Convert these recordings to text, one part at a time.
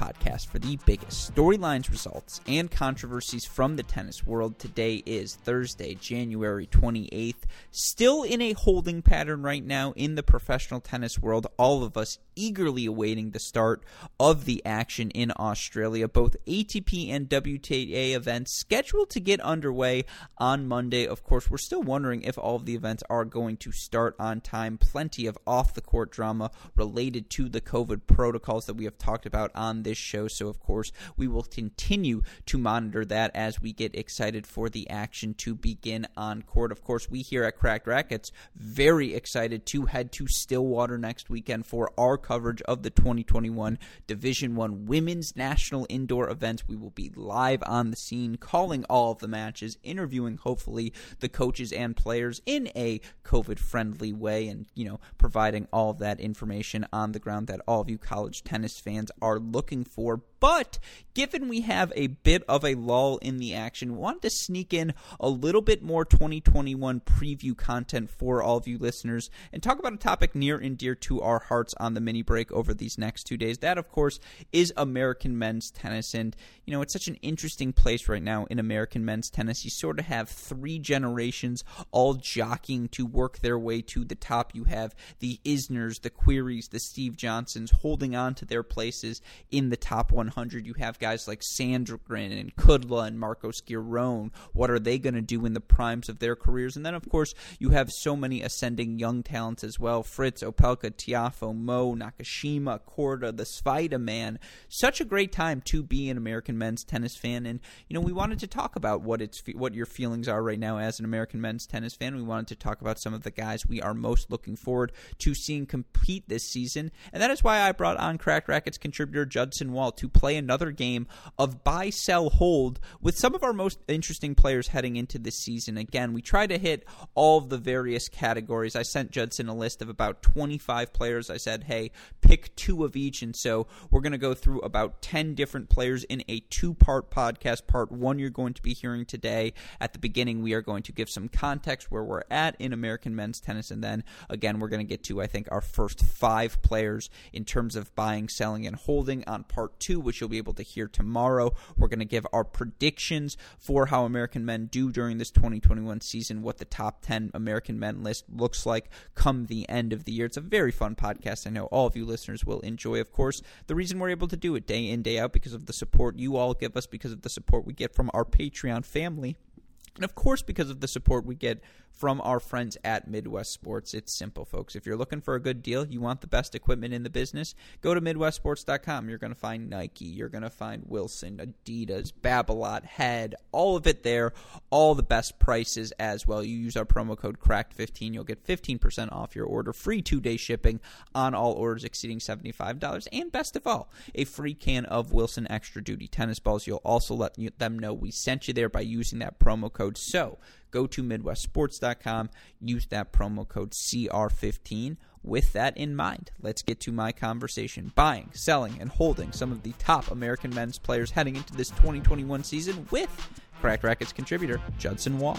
podcast for the biggest storylines, results, and controversies from the tennis world. Today is Thursday, January 28th. Still in a holding pattern right now in the professional tennis world. All of us eagerly awaiting the start of the action in Australia. Both ATP and WTA events scheduled to get underway on Monday. Of course, we're still wondering if all of the events are going to start on time. Plenty of off the court drama related to the COVID protocols that we have talked about on this show. So, of course, we will continue to monitor that as we get excited for the action to begin on court. Of course, we here at Cracked Racquets very excited to head to Stillwater next weekend for our coverage of the 2021 Division One Women's National Indoor Events. We will be live on the scene, calling all of the matches, interviewing hopefully the coaches and players in a COVID-friendly way, and you know providing all of that information on the ground that all of you college tennis fans are looking for. But given we have a bit of a lull in the action, wanted to sneak in a little bit more 2021 preview content for all of you listeners and talk about a topic near and dear to our hearts on the mini break over these next two days. That, of course, is American men's tennis. And, you know, it's such an interesting place right now in American men's tennis. You sort of have three generations all jockeying to work their way to the top. You have the Isners, the Querreys, the Steve Johnsons holding on to their places in the top 100. You have guys like Sandgren and Kudla and Marcos Giron. What are they going to do in the primes of their careers? And then, of course, you have so many ascending young talents as well. Fritz, Opelka, Tiafoe, Mmoh, Nakashima, Korda, the Svajda man. Such a great time to be an American men's tennis fan. And, you know, we wanted to talk about what it's what your feelings are right now as an American men's tennis fan. We wanted to talk about some of the guys we are most looking forward to seeing compete this season. And that is why I brought on Cracked Racquets contributor Judson Wall to play another game of buy, sell, hold with some of our most interesting players heading into this season. Again, we try to hit all of the various categories. I sent Judson a list of about 25 players. I said, hey, pick two of each. And so we're going to go through about 10 different players in a two part podcast. Part one, you're going to be hearing today. At the beginning, we are going to give some context where we're at in American men's tennis. And then again, we're going to get to, I think, our first five players in terms of buying, selling, and holding on part two, which you'll be able to hear tomorrow. We're going to give our predictions for how American men do during this 2021 season, what the top 10 American men list looks like come the end of the year. It's a very fun podcast. I know all of you listeners will enjoy, of course. The reason we're able to do it day in, day out, because of the support you all give us, because of the support we get from our Patreon family. And of course, because of the support we get from our friends at Midwest Sports. It's simple, folks. If you're looking for a good deal, you want the best equipment in the business, go to MidwestSports.com. You're going to find Nike, you're going to find Wilson, Adidas, Babolat, Head, all of it there, all the best prices as well. You use our promo code CRACKED15, you'll get 15% off your order, free two day shipping on all orders exceeding $75, and best of all, a free can of Wilson Extra Duty tennis balls. You'll also let them know we sent you there by using that promo code. So, go to MidwestSports.com, use that promo code CR15. With that in mind, let's get to my conversation buying, selling, and holding some of the top American men's players heading into this 2021 season with Cracked Racquets contributor Judson Wall.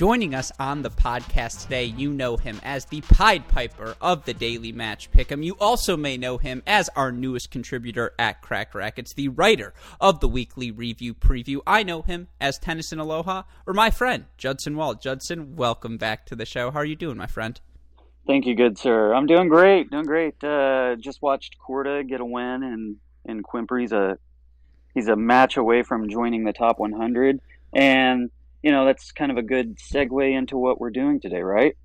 Joining us on the podcast today, you know him as the Pied Piper of the Daily Match Pick'em. You also may know him as our newest contributor at Cracked Racquets, the writer of the weekly review preview. I know him as Tennyson Aloha, or my friend Judson Wall. Judson, welcome back to the show. How are you doing, my friend? Thank you, good sir. I'm doing great, doing great. Uh, just watched Korda get a win, and and Quimper, a he's a match away from joining the top 100, and you know, that's kind of a good segue into what we're doing today, right?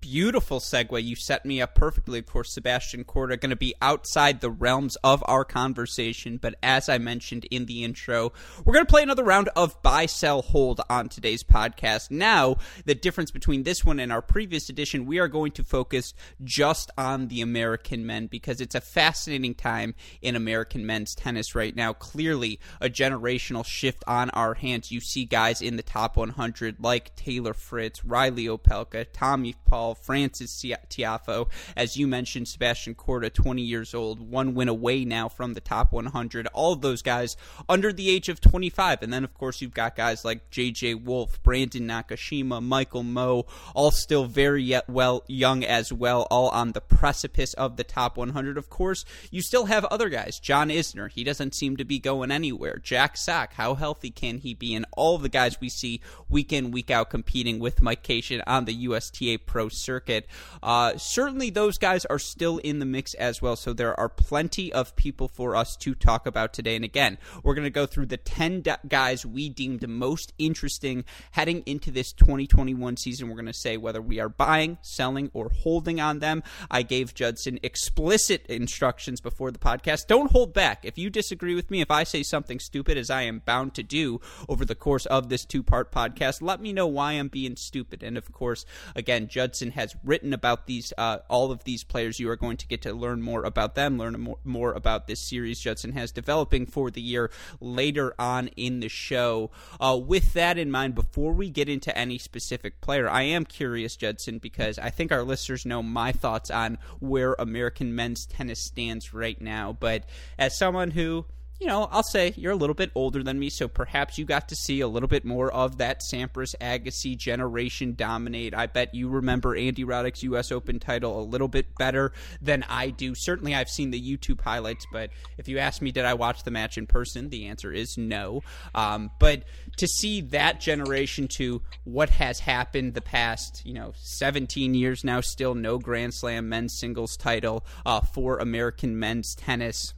Beautiful segue. You set me up perfectly. Of course, Sebastian Korda going to be outside the realms of our conversation, but as I mentioned in the intro, we're going to play another round of buy, sell, hold on today's podcast. Now, the difference between this one and our previous edition, we are going to focus just on the American men because it's a fascinating time in American men's tennis right now. Clearly, a generational shift on our hands. You see guys in the top 100 like Taylor Fritz, Reilly Opelka, Tommy Paul, Frances Tiafoe. As you mentioned, Sebastian Korda, 20 years old, one win away now from the top 100. All of those guys under the age of 25. And then, of course, you've got guys like J.J. Wolf, Brandon Nakashima, Michael Mmoh, all still very yet well young as well, all on the precipice of the top 100. Of course, you still have other guys. John Isner, he doesn't seem to be going anywhere. Jack Sock, how healthy can he be? And all the guys we see week in, week out competing with Mike Cation on the USTA Pro circuit. Uh, certainly, those guys are still in the mix as well. So there are plenty of people for us to talk about today. And again, we're going to go through the 10 guys we deemed most interesting heading into this 2021 season. We're going to say whether we are buying, selling, or holding on them. I gave Judson explicit instructions before the podcast. Don't hold back. If you disagree with me, if I say something stupid, as I am bound to do over the course of this two part podcast, let me know why I'm being stupid. And of course, again, Judson has written about these uh, all of these players. You are going to get to learn more about them, learn more, more about this series Judson has developing for the year later on in the show. Uh, with that in mind, before we get into any specific player, I am curious, Judson, because I think our listeners know my thoughts on where American men's tennis stands right now. But as someone who you know, I'll say you're a little bit older than me, so perhaps you got to see a little bit more of that Sampras Agassi generation dominate. I bet you remember Andy Roddick's U.S. Open title a little bit better than I do. Certainly, I've seen the YouTube highlights, but if you ask me, did I watch the match in person? The answer is no. Um, but to see that generation to what has happened the past, you know, 17 years now, still no Grand Slam men's singles title uh, for American men's tennis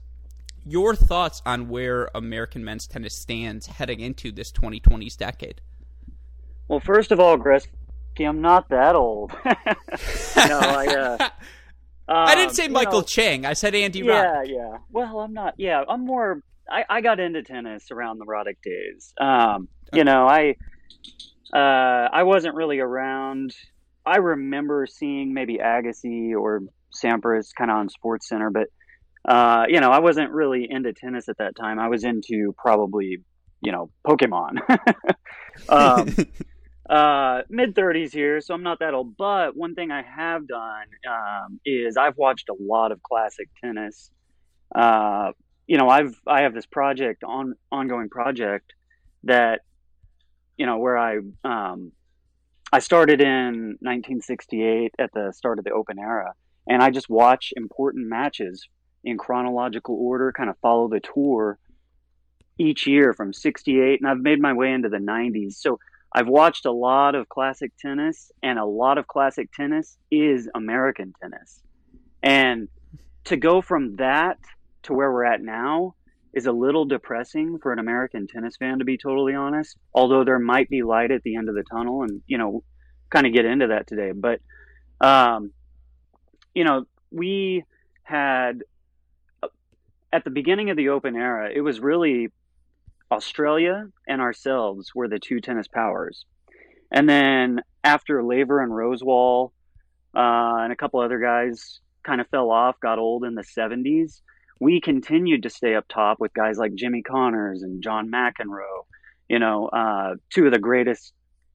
your thoughts on where American men's tennis stands heading into this 2020s decade. Well, first of all, Gretzky, I'm not that old. no, I. Uh, I didn't um, say Michael know, Chang. I said Andy yeah, Roddick. Yeah, yeah. Well, I'm not. Yeah, I'm more. I, I got into tennis around the Roddick days. Um, you know, I uh, I wasn't really around. I remember seeing maybe Agassi or Sampras kind of on Sports Center, but uh, you know, I wasn't really into tennis at that time. I was into probably, you know, Pokemon. um, uh, Mid 30s here, so I'm not that old. But one thing I have done um, is I've watched a lot of classic tennis. Uh, you know, I've I have this project on ongoing project that, you know, where I um, I started in 1968 at the start of the Open era, and I just watch important matches in chronological order, kind of follow the tour each year from 68 and I've made my way into the 90s. So I've watched a lot of classic tennis, and a lot of classic tennis is American tennis. And to go from that to where we're at now is a little depressing for an American tennis fan, to be totally honest. Although there might be light at the end of the tunnel, and you know, kind of get into that today. But, um, you know, we had at the beginning of the Open era, it was really Australia and ourselves were the two tennis powers. And then after Laver and Rosewall uh, and a couple other guys kind of fell off, got old in the 70s, we continued to stay up top with guys like Jimmy Connors and John McEnroe, you know, uh, two of the greatest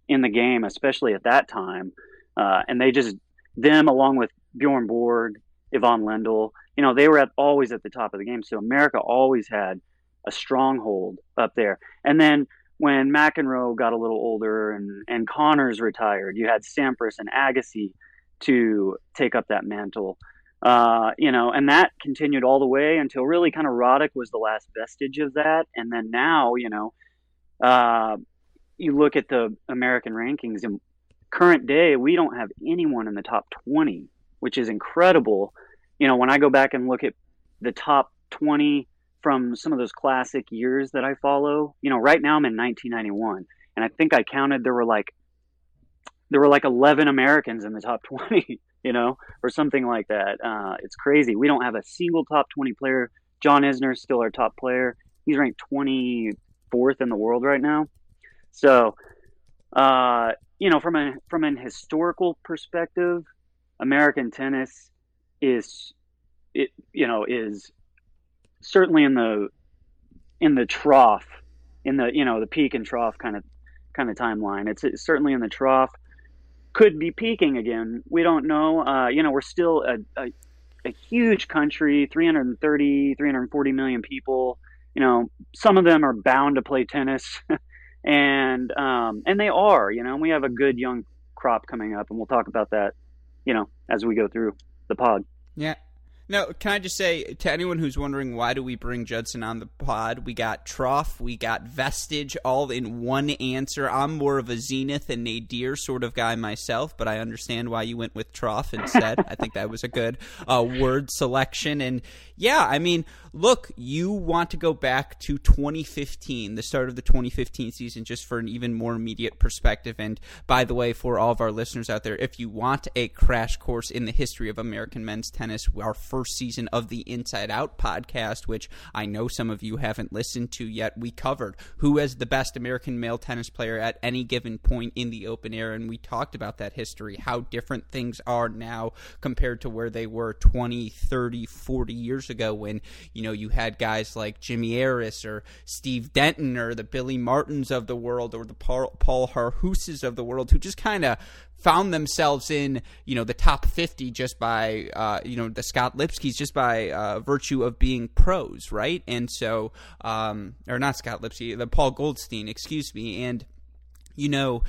in the game, especially at that time. Uh, and they just, them along with Bjorn Borg, Ivan Lendl, you know, they were at, always at the top of the game. So America always had a stronghold up there. And then when McEnroe got a little older and, and Connors retired, you had Sampras and Agassi to take up that mantle. Uh, you know, and that continued all the way until really kind of Roddick was the last vestige of that. And then now, you know, uh, you look at the American rankings and current day, we don't have anyone in the top 20, which is incredible. You know, when I go back and look at the top 20 from some of those classic years that I follow. You know, right now I'm in 1991, and I think I counted there were like there were like 11 Americans in the top 20, you know, or something like that. Uh, it's crazy. We don't have a single top 20 player. John Isner is still our top player. He's ranked 24th in the world right now. So, uh, you know, from a from an historical perspective, American tennis is it you know is certainly in the in the trough, in the you know the peak and trough kind of kind of timeline. It's, it's certainly in the trough. Could be peaking again. We don't know. Uh, you know, we're still a, a, a huge country, 330, 340 million people. You know, some of them are bound to play tennis, and um, and they are. You know, we have a good young crop coming up, and we'll talk about that. You know, as we go through the pod. Yeah, now, can I just say to anyone who's wondering why do we bring Judson on the pod? We got Trough, we got Vestige, all in one answer. I'm more of a Zenith and Nadir sort of guy myself, but I understand why you went with Trough instead. I think that was a good uh, word selection. And yeah, I mean, look, you want to go back to 2015, the start of the 2015 season, just for an even more immediate perspective. And by the way, for all of our listeners out there, if you want a crash course in the history of American men's tennis, our first season of the Inside Out podcast, which I know some of you haven't listened to yet, we covered who is the best American male tennis player at any given point in the open era. And we talked about that history, how different things are now compared to where they were 20, 30, 40 years ago when, you know, you had guys like Jimmy Arias or Steve Denton or the Billy Martins of the world or the Paul, Paul Haarhuises of the world who just kind of found themselves in you know the top 50 just by uh, you know the Scott Lipskys just by uh, virtue of being pros, right? And so, um, or not Scott Lipsky, the Paul Goldstein, excuse me, and you know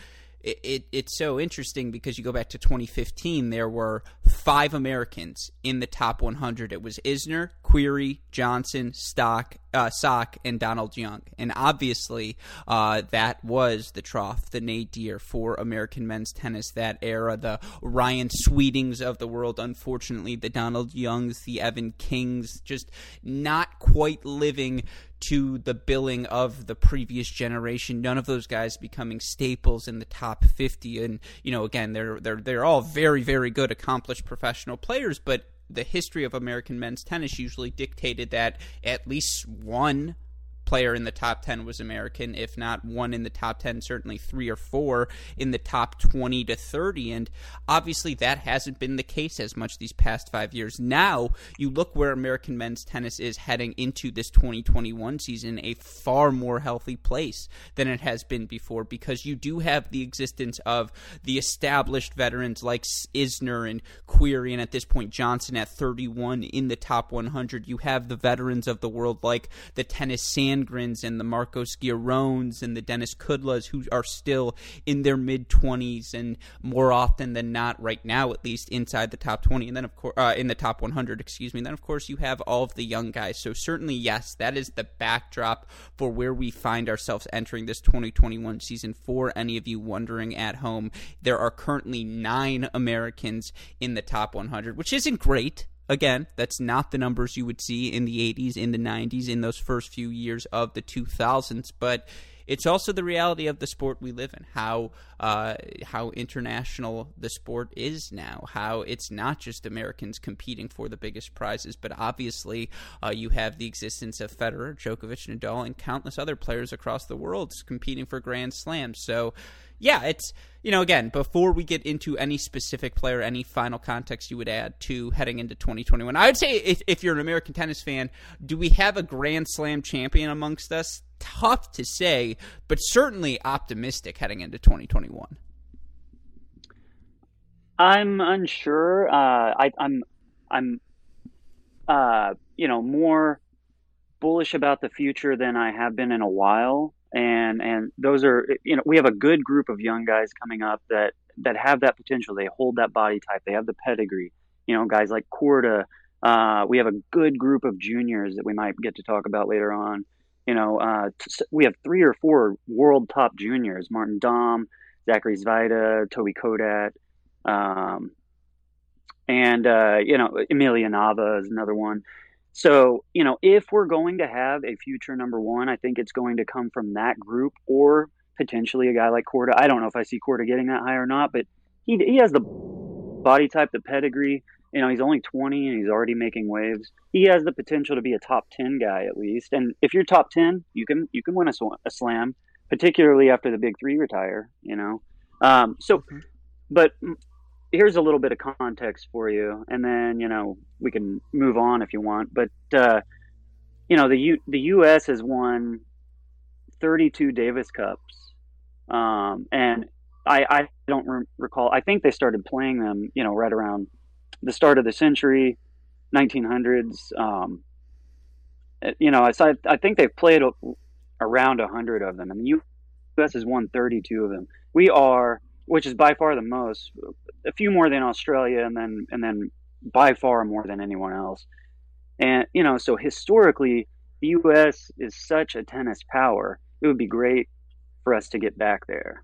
it, it, it's so interesting because you go back to 2015, there were five Americans in the top 100. It was Isner, Querrey, Johnson, Stock, uh, Sock, and Donald Young. And obviously, uh, that was the trough, the nadir for American men's tennis that era. The Ryan Sweetings of the world, unfortunately, the Donald Youngs, the Evan Kings, just not quite living to the billing of the previous generation. None of those guys becoming staples in the top 50. And you know, again, they're they're they're all very very good, accomplished professional players, but the history of American men's tennis usually dictated that at least one player in the top 10 was American, if not one in the top 10, certainly three or four in the top 20 to 30. And obviously, that hasn't been the case as much these past five years. Now, you look where American men's tennis is heading into this 2021 season, a far more healthy place than it has been before because you do have the existence of the established veterans like Isner and Querrey, and at this point, Johnson at 31 in the top 100. You have the veterans of the world like the Tennys Sam Sandgrens and the Marcos Girones and the Denis Kudlas, who are still in their mid 20s and more often than not, right now at least, inside the top 20, and then of course uh, in the top 100, excuse me. Then of course you have all of the young guys. So certainly, yes, that is the backdrop for where we find ourselves entering this 2021 season. For any of you wondering at home, there are currently nine Americans in the top 100, which isn't great. Again, that's not the numbers you would see in the 80s, in the 90s, in those first few years of the 2000s, but it's also the reality of the sport we live in. How uh, how international the sport is now. How it's not just Americans competing for the biggest prizes, but obviously uh, you have the existence of Federer, Djokovic, Nadal, and countless other players across the world competing for Grand Slams. So yeah, it's you know again before we get into any specific player, any final context you would add to heading into 2021. I would say if, if you're an American tennis fan, do we have a Grand Slam champion amongst us? Tough to say, but certainly optimistic heading into 2021. I'm unsure. Uh, I, I'm I'm uh, you know more bullish about the future than I have been in a while and and those are you know we have a good group of young guys coming up that that have that potential. They hold that body type. They have the pedigree. You know, guys like Korda. Uh, we have a good group of juniors that we might get to talk about later on. You know, uh, t- we have three or four world top juniors: Martin Damm, Zachary Svajda, Toby Kodat, um, and uh, you know Emilio Nava is another one. So, you know, if we're going to have a future number one, I think it's going to come from that group or potentially a guy like Korda. I don't know if I see Korda getting that high or not, but he, he has the body type, the pedigree. You know, he's only 20 and he's already making waves. He has the potential to be a top 10 guy at least. And if you're top 10, you can you can win a, a slam, particularly after the big three retire. You know, um, so. Mm-hmm. But here's a little bit of context for you, and then you know we can move on if you want. But uh, you know the U- the U.S. has won 32 Davis Cups, um, and I, I don't re- recall. I think they started playing them, you know, right around the start of the century, 1900s. Um, you know, I, I think they've played around 100 of them, and the U.S. has won 32 of them. We are which is by far the most, a few more than Australia, and then and then by far more than anyone else. And you know, so historically, the U.S. is such a tennis power. It would be great for us to get back there.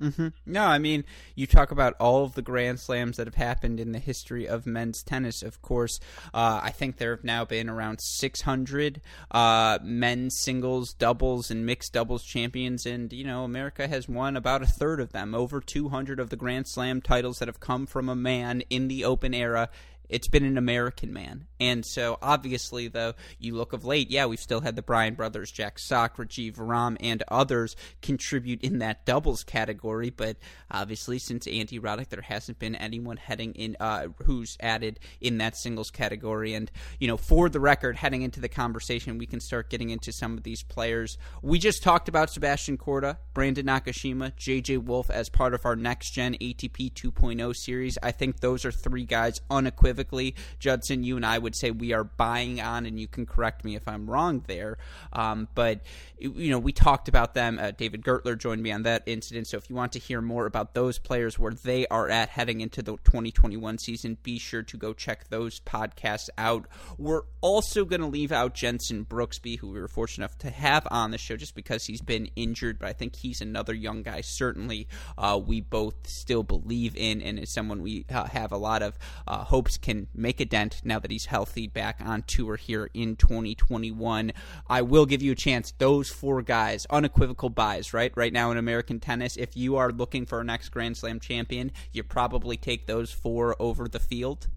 Mm-hmm. No, I mean, you talk about all of the Grand Slams that have happened in the history of men's tennis. Of course, uh, I think there have now been around 600 uh, men's singles, doubles, and mixed doubles champions, and you know, America has won about a third of them. Over 200 of the Grand Slam titles that have come from a man in the Open era it's been an American man. And so, obviously, though, you look of late, yeah, we've still had the Bryan brothers, Jack Sock, Rajeev Ram, and others contribute in that doubles category. But obviously, since Andy Roddick, there hasn't been anyone heading in uh, who's added in that singles category. And, you know, for the record, heading into the conversation, we can start getting into some of these players. We just talked about Sebastian Korda, Brandon Nakashima, JJ Wolf as part of our next gen ATP 2.0 series. I think those are three guys unequivocally unequivocally, Judson, you and I would say we are buying on, and you can correct me if I'm wrong there. Um, but you know, we talked about them. Uh, David Gertler joined me on that incident. So if you want to hear more about those players, where they are at heading into the 2021 season, be sure to go check those podcasts out. We're also going to leave out Jenson Brooksby, who we were fortunate enough to have on the show, just because he's been injured. But I think he's another young guy. Certainly, uh, we both still believe in, and is someone we uh, have a lot of uh, hopes can make a dent now that he's healthy back on tour here in 2021. I will give you a chance. Those four guys, unequivocal buys, right? Right now in American tennis, if you are looking for a next Grand Slam champion, you probably take those four over the field.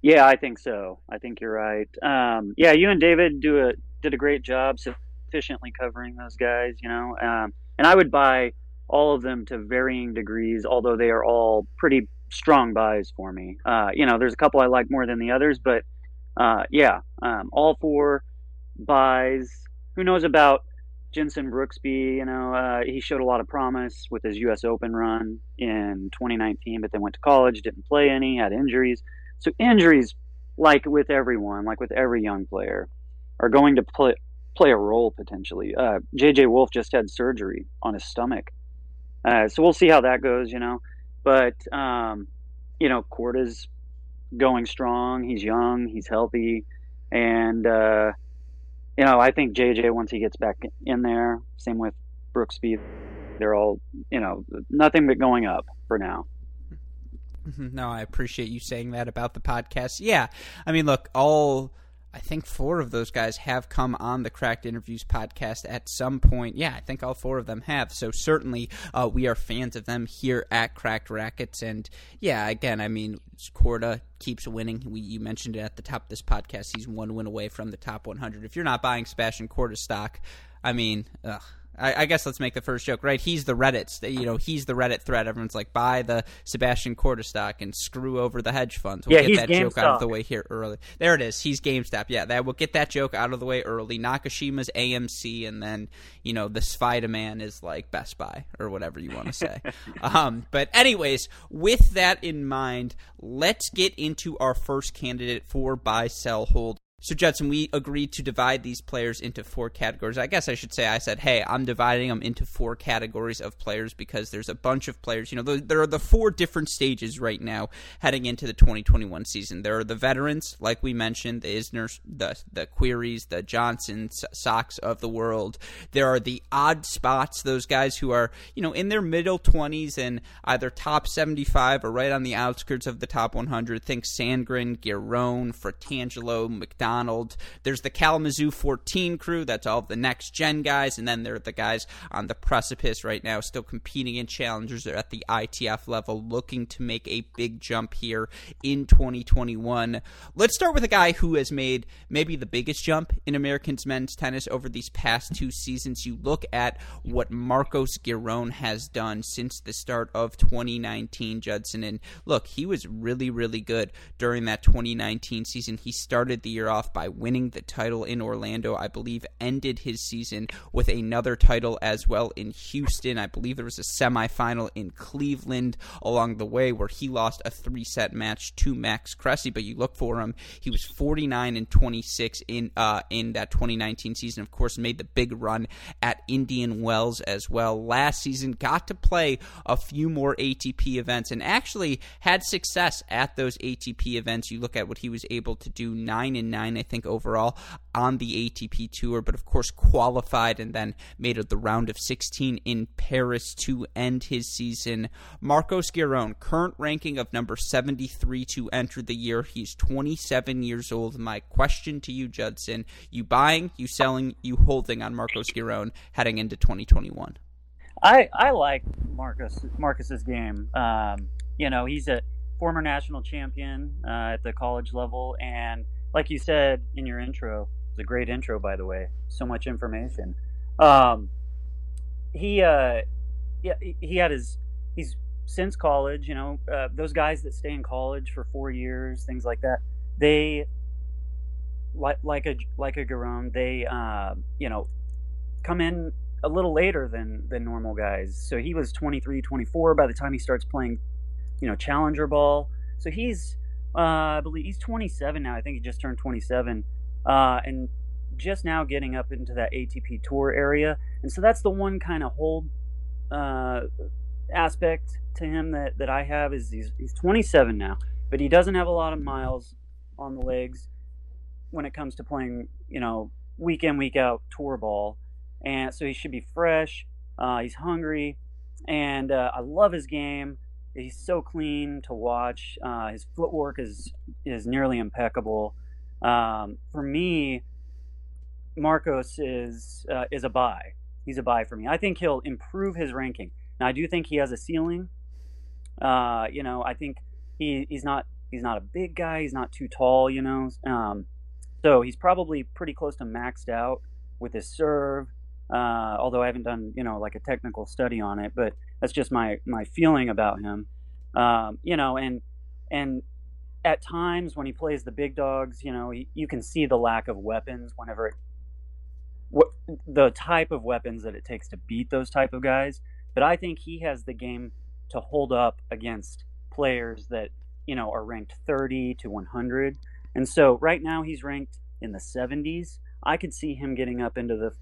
Yeah, I think so. I think you're right. Um, yeah, you and David do a did a great job sufficiently covering those guys. You know, um, and I would buy all of them to varying degrees, although they are all pretty strong buys for me. Uh, you know, there's a couple I like more than the others, but uh, yeah, um, all four buys. Who knows about Jenson Brooksby? You know, uh, he showed a lot of promise with his U.S. Open run in 2019, but then went to college, didn't play any, had injuries. So injuries like with everyone, like with every young player, are going to play play a role potentially. Uh, JJ Wolf just had surgery on his stomach, uh, so we'll see how that goes. You know, but um, you know, Korda's going strong. He's young. He's healthy, and uh, you know, I think JJ once he gets back in there. Same with Brooksby. They're all you know nothing but going up for now. Mm-hmm. No, I appreciate you saying that about the podcast. Yeah, I mean, look, all I think four of those guys have come on the Cracked Interviews podcast at some point. Yeah, I think all four of them have. So certainly uh, we are fans of them here at Cracked Racquets. And yeah, again, I mean, Korda keeps winning. We, you mentioned it at the top of this podcast. He's one win away from the top 100. If you're not buying Sebastian Korda stock, I mean, ugh, I, I, guess let's make the first joke, right? He's the Reddit, you know, he's the Reddit thread. Everyone's like, buy the Sebastian Korda stock and screw over the hedge funds. We'll yeah, get that GameStop. joke out of the way here early. There it is. He's GameStop. Yeah, that we'll get that joke out of the way early. Nakashima's AMC, and then you know the Spider Man is like Best Buy or whatever you want to say. um, but anyways, with that in mind, let's get into our first candidate for buy, sell, hold so, Judson, we agreed to divide these players into four categories. I guess I should say, I said, hey, I'm dividing them into four categories of players because there's a bunch of players. You know, there are the four different stages right now heading into the 2021 season. There are the veterans, like we mentioned, the Isners, the, the Querreys, the Johnsons, Sox of the world. There are the odd spots, those guys who are, you know, in their middle 20s and either top 75 or right on the outskirts of the top 100. Think Sandgren, Giron, Fratangelo, McDonald. McDonald. There's the Kalamazoo 14 crew. That's all of the next gen guys. And then there are the guys on the precipice right now, still competing in challengers at the ITF level, looking to make a big jump here in 2021. Let's start with a guy who has made maybe the biggest jump in Americans men's tennis over these past two seasons. You look at what Marcos Giron has done since the start of 2019, Judson. And look, he was really, really good during that 2019 season. He started the year off by winning the title in Orlando. I believe ended his season with another title as well in Houston. I believe there was a semifinal in Cleveland along the way where he lost a three set match to Max Cressy. But you look for him, he was 49 and 26 in uh, in that 2019 season. Of course, made the big run at Indian Wells as well last season. Got to play a few more ATP events and actually had success at those ATP events. You look at what he was able to do nine and nine I think, overall on the ATP Tour, but of course qualified and then made it the round of 16 in Paris to end his season. Marcos Giron, current ranking of number 73 to enter the year. He's 27 years old. My question to you, Judson, you buying, you selling, you holding on Marcos Giron heading into 2021? I, I like Marcos Marcos's game. Um, you know, he's a former national champion uh, at the college level, and like you said in your intro, it's a great intro, by the way. So much information. Um, he, uh, yeah, he had his, he's since college, you know, uh, those guys that stay in college for four years, things like that, they, like, like a, like a Giron, they, uh, you know, come in a little later than, than normal guys. So he was 23, 24 by the time he starts playing, you know, challenger ball. So he's, uh, I believe he's 27 now. I think he just turned 27, uh, and just now getting up into that ATP Tour area. And so that's the one kind of hold uh, aspect to him that, that I have is he's, he's 27 now, but he doesn't have a lot of miles on the legs when it comes to playing, you know, week in week out tour ball. And so he should be fresh. Uh, he's hungry, and uh, I love his game. He's so clean to watch. Uh, his footwork is is nearly impeccable. Um, for me, Marcos is uh, is a buy. He's a buy for me. I think he'll improve his ranking. Now, I do think he has a ceiling. Uh, you know, I think he, he's not he's not a big guy. He's not too tall. You know, um, so he's probably pretty close to maxed out with his serve. Uh, although I haven't done you know like a technical study on it, but that's just my my feeling about him. Um, you know, and and at times when he plays the big dogs, you know, he, you can see the lack of weapons whenever it, what the type of weapons that it takes to beat those type of guys. But I think he has the game to hold up against players that you know are ranked 30 to 100 And so right now he's ranked in the 70s. I could see him getting up into the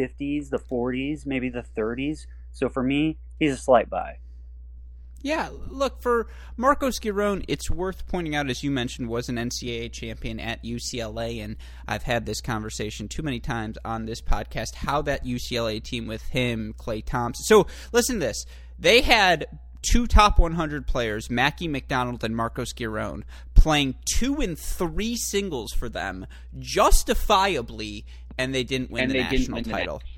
50s, the 40s, maybe the 30s. So for me, he's a slight buy. Yeah, look, for Marcos Giron, it's worth pointing out, as you mentioned, was an NCAA champion at UCLA, and I've had this conversation too many times on this podcast, how that UCLA team with him, Clay Thompson. So listen to this. They had two top 100 players, Mackie McDonald and Marcos Giron, playing two and three singles for them justifiably, and they didn't win and the national win title. The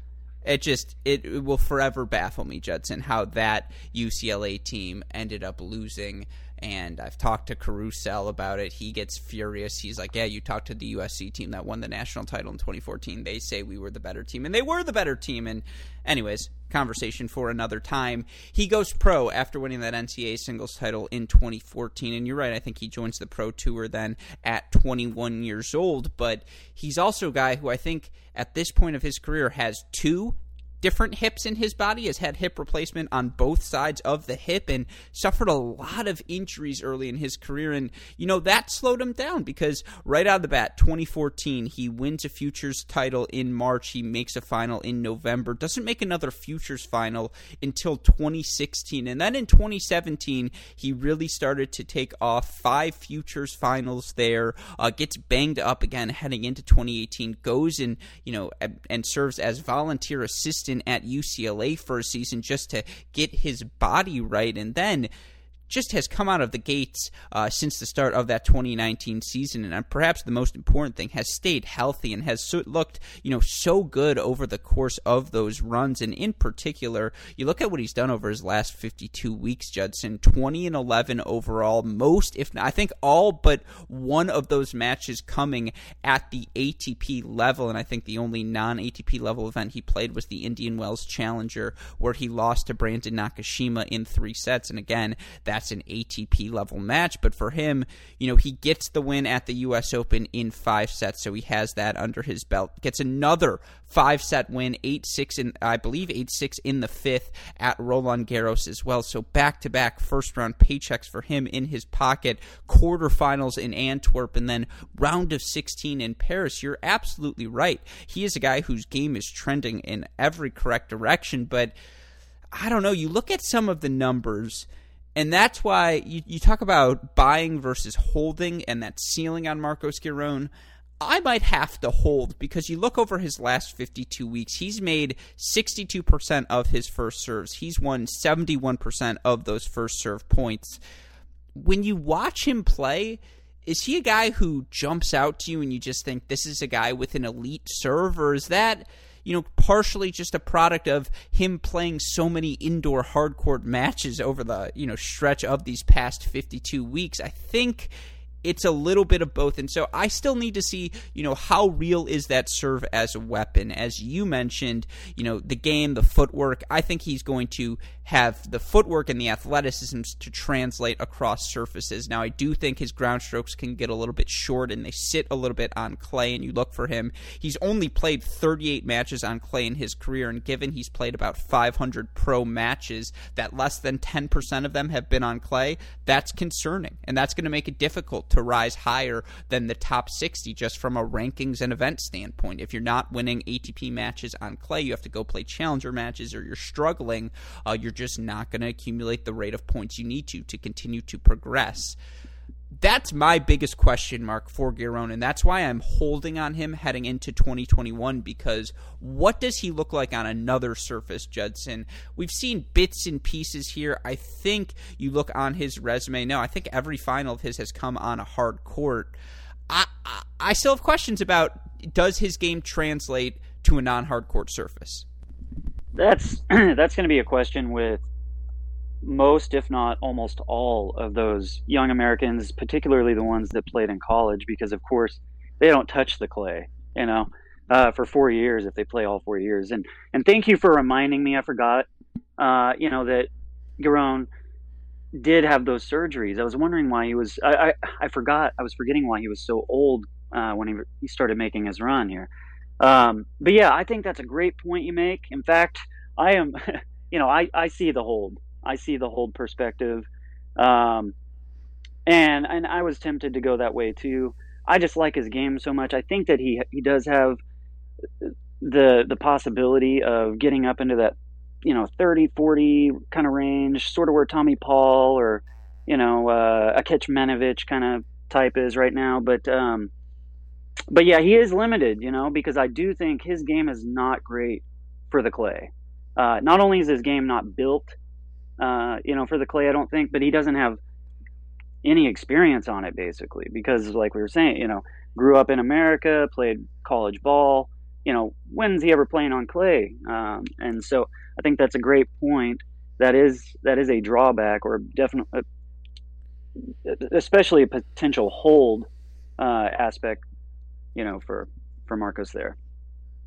it just it, it, will forever baffle me, Judson, how that UCLA team ended up losing. And I've talked to Carousel about it. He gets furious. He's like, "Yeah, you talked to the USC team that won the national title in 2014. They say we were the better team, and they were the better team." And anyways, conversation for another time. He goes pro after winning that NCAA singles title in 2014. And you're right, I think he joins the pro tour then at 21 years old. But he's also a guy who I think at this point of his career has two different hips in his body, has had hip replacement on both sides of the hip, and suffered a lot of injuries early in his career. And, you know, that slowed him down because right out of the bat, 2014, he wins a Futures title in March. He makes a final in November, doesn't make another Futures final until 2016. And then in 2017, he really started to take off five Futures finals there, uh, gets banged up again heading into 2018, goes and, you know, and serves as volunteer assistant assistant at UCLA for a season just to get his body right. And then just has come out of the gates uh, since the start of that 2019 season, and uh, perhaps the most important thing has stayed healthy and has so, looked, you know, so good over the course of those runs. And in particular, you look at what he's done over his last 52 weeks, Judson, 20 and 11 overall, most, if not, I think all but one of those matches coming at the ATP level, and I think the only non-ATP level event he played was the Indian Wells Challenger, where he lost to Brandon Nakashima in three sets, and again, that that's an ATP level match. But for him, you know, he gets the win at the U.S. Open in five sets, so he has that under his belt. Gets another five set win, eight six in I believe eight six in the fifth at Roland Garros as well. So back to back first round paychecks for him in his pocket. Quarterfinals in Antwerp, and then round of sixteen in Paris. You're absolutely right. He is a guy whose game is trending in every correct direction, but. I don't know. You look at some of the numbers, and that's why you, you talk about buying versus holding and that ceiling on Marcos Giron. I might have to hold because you look over his last 52 weeks, he's made 62% of his first serves. He's won 71% of those first serve points. When you watch him play, is he a guy who jumps out to you and you just think this is a guy with an elite serve, or is that you know, partially just a product of him playing so many indoor hardcourt matches over the, you know, stretch of these past 52 weeks. I think it's a little bit of both. And so I still need to see, you know, how real is that serve as a weapon? As you mentioned, you know, the game, the footwork, I think he's going to have the footwork and the athleticism to translate across surfaces. Now, I do think his ground strokes can get a little bit short and they sit a little bit on clay, and you look for him. He's only played 38 matches on clay in his career, and given he's played about 500 pro matches, that less than 10% of them have been on clay, that's concerning. And that's going to make it difficult to rise higher than the top 60 just from a rankings and event standpoint. If you're not winning ATP matches on clay, you have to go play challenger matches, or you're struggling. Uh, you're just not going to accumulate the rate of points you need to to continue to progress. That's my biggest question mark for Giron, and that's why I'm holding on him heading into 2021 because what does he look like on another surface, Judson? We've seen bits and pieces here. I think you look on his resume. No, I think every final of his has come on a hard court. I, I, I still have questions about does his game translate to a non hard court surface? That's that's going to be a question with most, if not almost all, of those young Americans, particularly the ones that played in college, because of course they don't touch the clay, you know, uh, for four years if they play all four years. And and thank you for reminding me. I forgot, uh, you know, that Giron did have those surgeries. I was wondering why he was. I I, I forgot. I was forgetting why he was so old uh, when he he started making his run here. Um, but yeah, I think that's a great point you make. In fact, I am, you know, I, I see the hold. I see the hold perspective. Um, and, and I was tempted to go that way too. I just like his game so much. I think that he he does have the the possibility of getting up into that you know 30 40 kind of range sort of where tommy paul or you know uh, a Kecmanovic kind of type is right now but um but yeah he is limited you know because i do think his game is not great for the clay uh, not only is his game not built uh, you know for the clay i don't think but he doesn't have any experience on it basically because like we were saying you know grew up in america played college ball you know, when's he ever playing on clay? Um, and so I think that's a great point. That is that is a drawback, or definitely, uh, especially a potential hold uh, aspect, you know, for for Marcos there.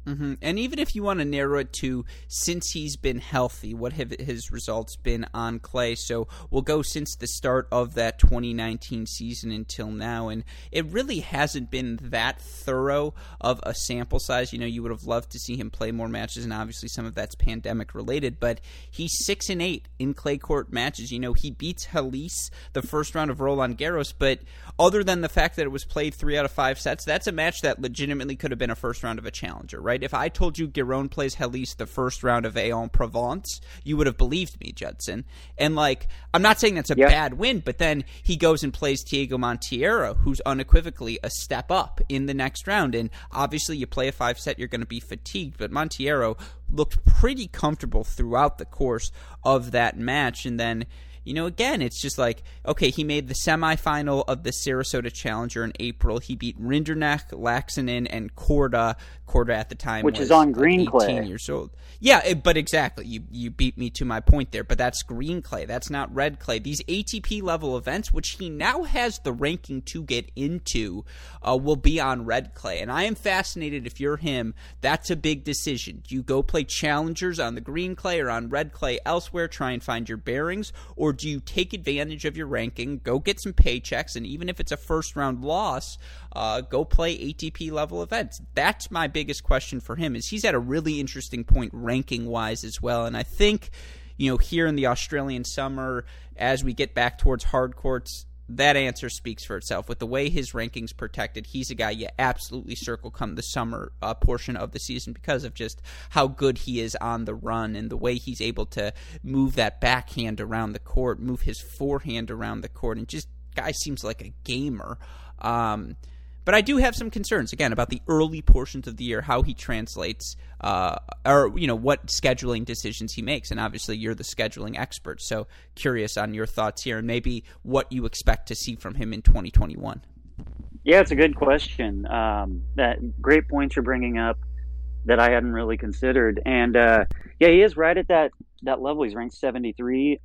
Mm-hmm. And even if you want to narrow it to since he's been healthy, what have his results been on clay? So we'll go since the start of that 2019 season until now, and it really hasn't been that thorough of a sample size. You know, you would have loved to see him play more matches, and obviously some of that's pandemic related. But he's six and eight in clay court matches. You know, he beats Halys the first round of Roland Garros, but other than the fact that it was played three out of five sets, that's a match that legitimately could have been a first round of a challenger, right? Right? If I told you Giron plays Halys the first round of Aix-en-Provence, you would have believed me, Judson. And like, I'm not saying that's a bad win, but then he goes and plays Thiago Monteiro, who's unequivocally a step up in the next round. And obviously, you play a five set, you're going to be fatigued. But Monteiro looked pretty comfortable throughout the course of that match, and then you know, again, it's just like, okay, he made the semifinal of the Sarasota Challenger in April. He beat Rinderknech, Laaksonen, and Korda. Korda at the time which is on green 18 clay. years old. Yeah, but exactly, you you beat me to my point there. But that's green clay. That's not red clay. These ATP level events, which he now has the ranking to get into, uh, will be on red clay. And I am fascinated. If you're him, that's a big decision. Do you go play challengers on the green clay or on red clay elsewhere? Try and find your bearings, or do you take advantage of your ranking, go get some paychecks, and even if it's a first round loss, uh, go play ATP level events? That's my biggest question for him. Is he's at a really interesting point ranking wise as well, and I think you know here in the Australian summer as we get back towards hard courts that answer speaks for itself. With the way his rankings protected, he's a guy you absolutely circle come the summer uh, portion of the season because of just how good he is on the run and the way he's able to move that backhand around the court, move his forehand around the court, and just guy seems like a gamer. Um, but I do have some concerns again about the early portions of the year, how he translates, uh, or you know what scheduling decisions he makes. And obviously, you're the scheduling expert, so curious on your thoughts here and maybe what you expect to see from him in 2021. Yeah, it's a good question. Um, that great points you're bringing up that I hadn't really considered. And uh, yeah, he is right at that that level. He's ranked 73.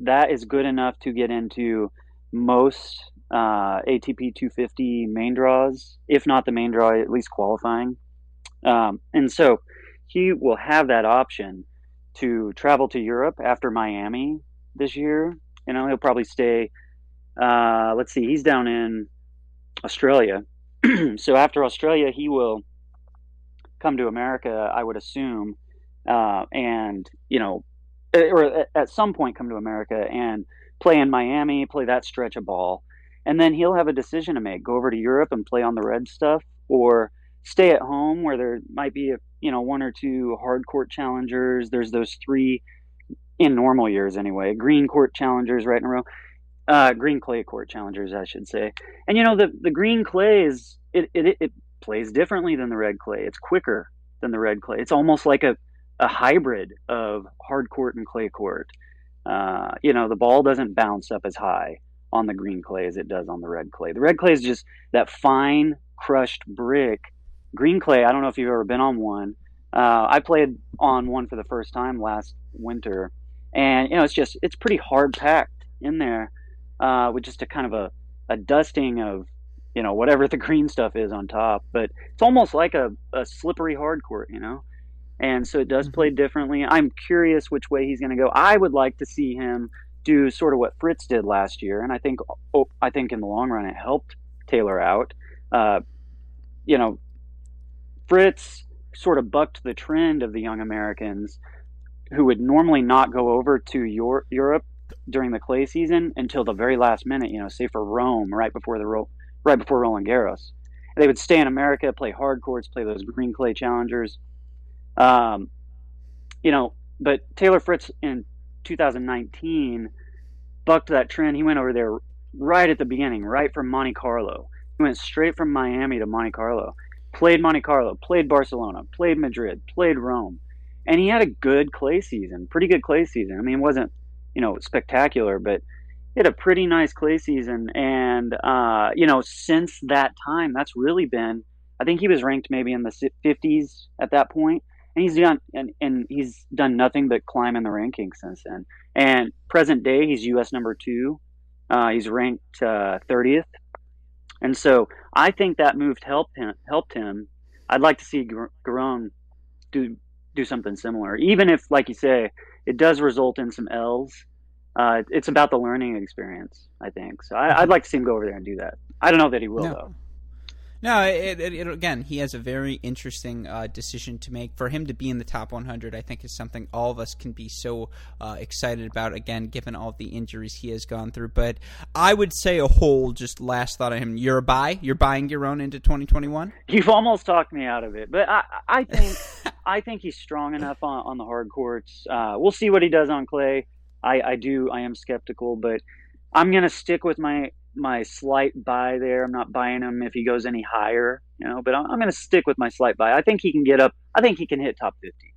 That is good enough to get into most uh, ATP 250 main draws, if not the main draw, at least qualifying. Um, and so he will have that option to travel to Europe after Miami this year. You know, he'll probably stay. Uh, let's see, he's down in Australia. so after Australia, he will come to America, I would assume, uh, and you know, or at some point come to America and play in Miami, play that stretch of ball, and then he'll have a decision to make: go over to Europe and play on the red stuff, or stay at home where there might be a you know one or two hard court challengers. There's those three in normal years anyway, green court challengers right in a row. Uh, green clay court challengers, I should say. And you know the the green clay is it, it it plays differently than the red clay. It's quicker than the red clay. It's almost like a a hybrid of hard court and clay court. Uh, you know the ball doesn't bounce up as high on the green clay as it does on the red clay. The red clay is just that fine crushed brick. Green clay, I don't know if you've ever been on one. Uh, I played on one for the first time last winter, and you know it's just it's pretty hard packed in there uh, with just a kind of a, a dusting of you know whatever the green stuff is on top. But it's almost like a, a slippery hard court, you know. And so it does mm-hmm. play differently. I'm curious which way he's going to go. I would like to see him do sort of what Fritz did last year, and I think I think in the long run it helped Taylor out. Uh, you know, Fritz sort of bucked the trend of the young Americans who would normally not go over to Europe during the clay season until the very last minute. You know, say for Rome, right before the right before Roland Garros. They would stay in America, play hard courts, play those green clay challengers. Um, you know, but Taylor Fritz in 2019 bucked that trend. He went over there right at the beginning, right from Monte Carlo. He went straight from Miami to Monte Carlo, played Monte Carlo, played Barcelona, played Madrid, played Rome, and he had a good clay season, pretty good clay season. I mean, it wasn't, you know, spectacular, but he had a pretty nice clay season. And, uh, you know, since that time, that's really been, I think he was ranked maybe in the 50s at that point and he's done and, and he's done nothing but climb in the rankings since then. And present day, he's U.S. number two. Uh, he's ranked uh, 30th, and so I think that move helped him. Helped him. I'd like to see Giron do do something similar, even if, like you say, it does result in some L's. Uh, it's about the learning experience, I think. So I, would like to see him go over there and do that. I don't know that he will, no. though. No, it, it, it, again, he has a very interesting uh, decision to make. For him to be in the top 100, I think is something all of us can be so uh, excited about. Again, given all the injuries he has gone through, but I would say a whole just last thought on him. You're a buy. You're buying your own into 2021. You've almost talked me out of it, but I, I think I think he's strong enough on, on the hard courts. Uh, we'll see what he does on clay. I, I do. I am skeptical, but I'm going to stick with my my slight buy there. I'm not buying him if he goes any higher, you know, but I'm, I'm going to stick with my slight buy. I think he can get up. I think he can hit top 50.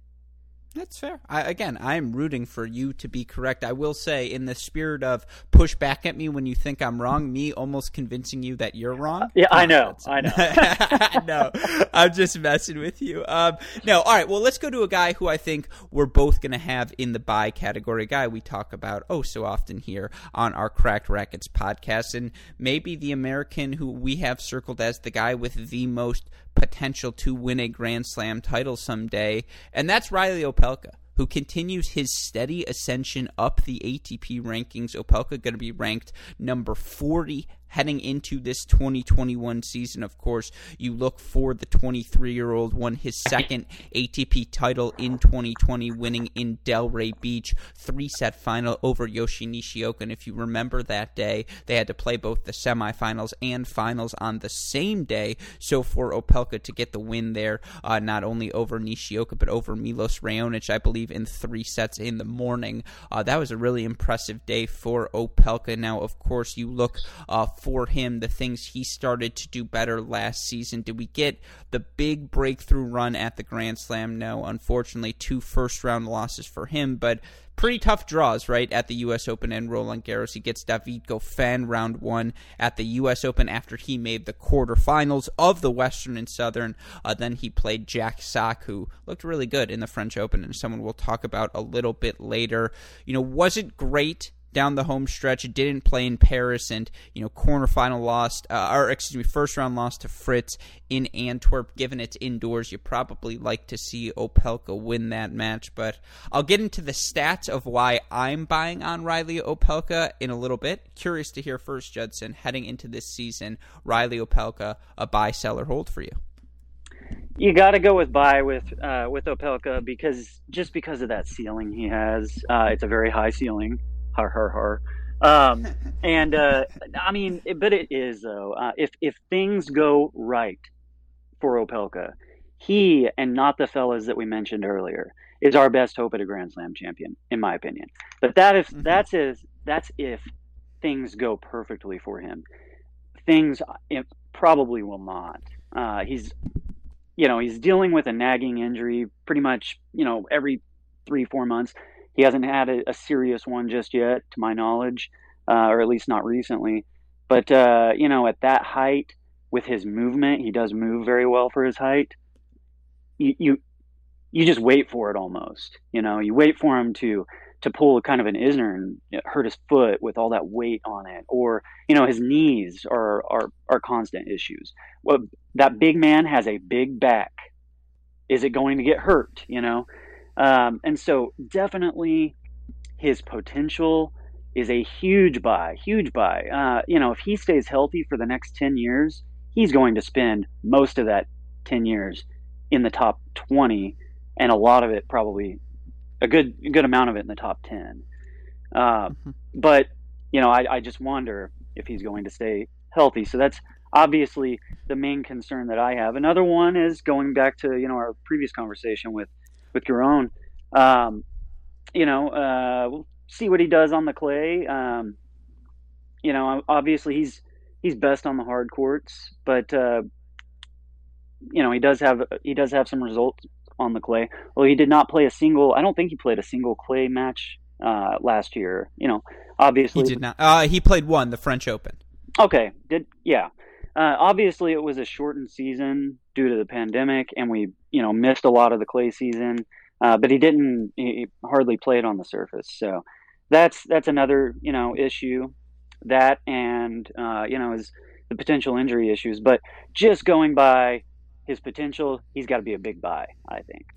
That's fair. I, again, I am rooting for you to be correct. I will say, in the spirit of push back at me when you think I'm wrong, me almost convincing you that you're wrong. Yeah, I know. I know. no, I'm just messing with you. Um, no, all right. Well, let's go to a guy who I think we're both going to have in the buy category. A guy we talk about oh so often here on our Cracked Racquets podcast, and maybe the American who we have circled as the guy with the most potential to win a Grand Slam title someday, and that's Reilly Opelka who continues his steady ascension up the ATP rankings. Opelka going to be ranked number 40 heading into this 2021 season. Of course, you look for the 23 year old, won his second ATP title in 2020, winning in Delray Beach, three set final over Yoshi Nishioka. And if you remember that day, they had to play both the semifinals and finals on the same day. So for Opelka to get the win there, uh, not only over Nishioka, but over Milos Raonic, I believe, in three sets in the morning, uh, that was a really impressive day for Opelka. Now, of course, you look uh, for him, the things he started to do better last season? Did we get the big breakthrough run at the Grand Slam? No, unfortunately, two first round losses for him, but pretty tough draws, right, at the U.S. Open and Roland Garros. He gets David Goffin round one at the U.S. Open after he made the quarterfinals of the Western and Southern. Uh, then he played Jack Sock, who looked really good in the French Open, and someone we'll talk about a little bit later. You know, was it great down the home stretch. Didn't play in Paris, and you know, quarterfinal lost, uh, or excuse me, first round loss to Fritz in Antwerp. Given it's indoors, you probably like to see Opelka win that match. But I'll get into the stats of why I'm buying on Reilly Opelka in a little bit. Curious to hear first, Judson, heading into this season, Reilly Opelka, a buy, sell, or hold for you. You got to go with buy with uh, with Opelka because just because of that ceiling he has, uh, it's a very high ceiling har har har. Um, and uh, I mean, but it is though. Uh, if if things go right for Opelka, he and not the fellas that we mentioned earlier is our best hope at a Grand Slam champion, in my opinion. But that if mm-hmm. that's if that's if things go perfectly for him. Things probably will not. Uh, he's you know he's dealing with a nagging injury pretty much you know every three four months he hasn't had a, a serious one just yet, to my knowledge, uh, or at least not recently. But uh, you know, at that height, with his movement, he does move very well for his height. You, you you just wait for it almost. You know, you wait for him to to pull kind of an Isner and hurt his foot with all that weight on it, or you know, his knees are are are constant issues. Well, that big man has a big back. Is it going to get hurt? You know, um, and so definitely his potential is a huge buy, huge buy. Uh, you know, if he stays healthy for the next 10 years, he's going to spend most of that 10 years in the top 20 and a lot of it probably a good a good amount of it in the top 10. Uh, mm-hmm. But, you know, I, I just wonder if he's going to stay healthy. So that's obviously the main concern that I have. Another one is going back to you know our previous conversation with with Giron. Um, you know, uh, we'll see what he does on the clay. Um, you know, obviously he's he's best on the hard courts, but uh, you know he does have he does have some results on the clay. Well, he did not play a single. I don't think he played a single clay match uh, last year. You know, obviously he did not. Uh, he played one, the French Open. Okay, did yeah. Uh, obviously, it was a shortened season due to the pandemic, and we you know missed a lot of the clay season. Uh, but he didn't. He hardly played on the surface, so that's that's another you know issue. That and uh, you know is the potential injury issues. But just going by his potential, he's got to be a big buy. I think.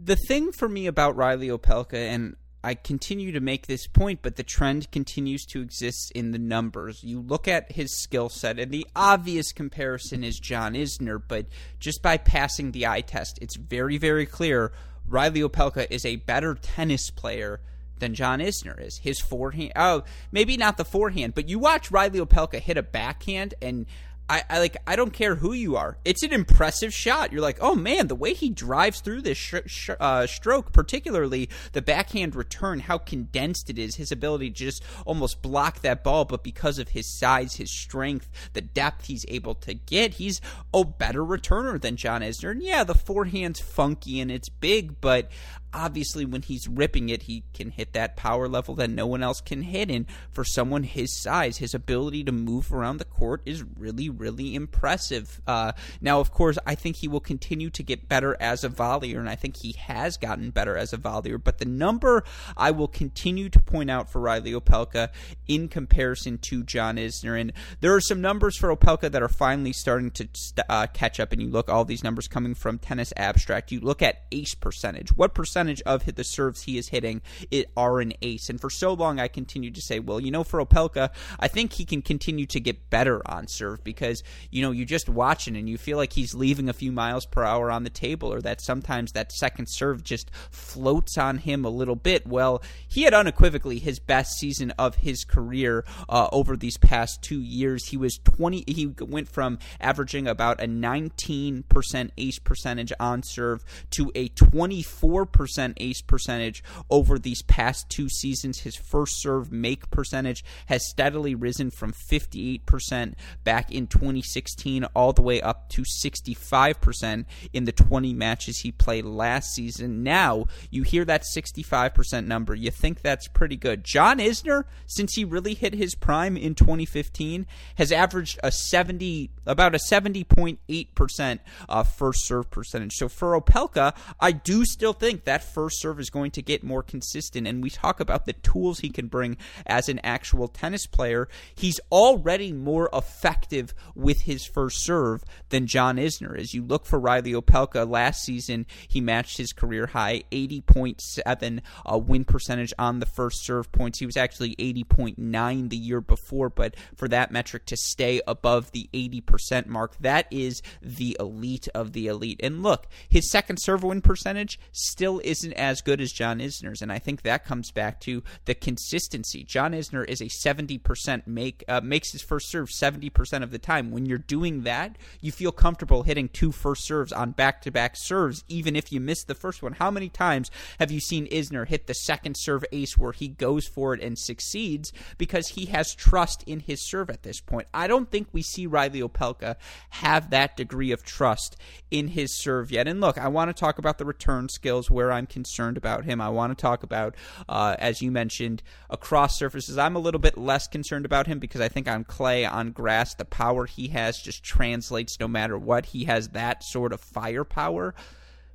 The thing for me about Reilly Opelka, and I continue to make this point, but the trend continues to exist in the numbers. You look at his skill set, and the obvious comparison is John Isner, but just by passing the eye test, it's very, very clear Reilly Opelka is a better tennis player than John Isner is. His forehand, oh, maybe not the forehand, but you watch Reilly Opelka hit a backhand, and I, I, like I don't care who you are. It's an impressive shot. You're like, oh man, the way he drives through this sh- sh- uh, stroke, particularly the backhand return, how condensed it is. His ability to just almost block that ball, but because of his size, his strength, the depth he's able to get, he's a better returner than John Isner. And yeah, the forehand's funky and it's big, but obviously when he's ripping it, he can hit that power level that no one else can hit. And for someone his size, his ability to move around the court is really, really impressive. Uh, now, of course, I think he will continue to get better as a volleyer, and I think he has gotten better as a volleyer. But the number I will continue to point out for Reilly Opelka in comparison to John Isner, and there are some numbers for Opelka that are finally starting to uh, catch up. And you look all these numbers coming from Tennis Abstract. You look at ace percentage. What percent percentage of the serves he is hitting it are an ace. And for so long, I continued to say, well, you know, for Opelka, I think he can continue to get better on serve because, you know, you just watch it and you feel like he's leaving a few miles per hour on the table or that sometimes that second serve just floats on him a little bit. Well, he had unequivocally his best season of his career uh, over these past two years. He was 20, he went from averaging about a 19% ace percentage on serve to a 24% ace percentage over these past two seasons. His first serve make percentage has steadily risen from 58% back in 2016 all the way up to 65% in the 20 matches he played last season. Now, you hear that 65% number, you think that's pretty good. John Isner, since he really hit his prime in 2015, has averaged a 70 about a 70.8% uh, first serve percentage. So for Opelka, I do still think that first serve is going to get more consistent. And we talk about the tools he can bring as an actual tennis player. He's already more effective with his first serve than John Isner As You look for Reilly Opelka last season, he matched his career high 80.7 uh, win percentage on the first serve points. He was actually 80.9 the year before, but for that metric to stay above the 80% mark, that is the elite of the elite. And look, his second serve win percentage still isn't as good as John Isner's, and I think that comes back to the consistency. John Isner is a 70% make uh, makes his first serve 70% of the time. When you're doing that, you feel comfortable hitting two first serves on back-to-back serves even if you miss the first one. How many times have you seen Isner hit the second serve ace where he goes for it and succeeds because he has trust in his serve at this point? I don't think we see Reilly Opelka have that degree of trust in his serve yet. And look, I want to talk about the return skills where I'm concerned about him. I want to talk about, uh, as you mentioned, across surfaces. I'm a little bit less concerned about him because I think on clay, on grass, the power he has just translates no matter what. He has that sort of firepower.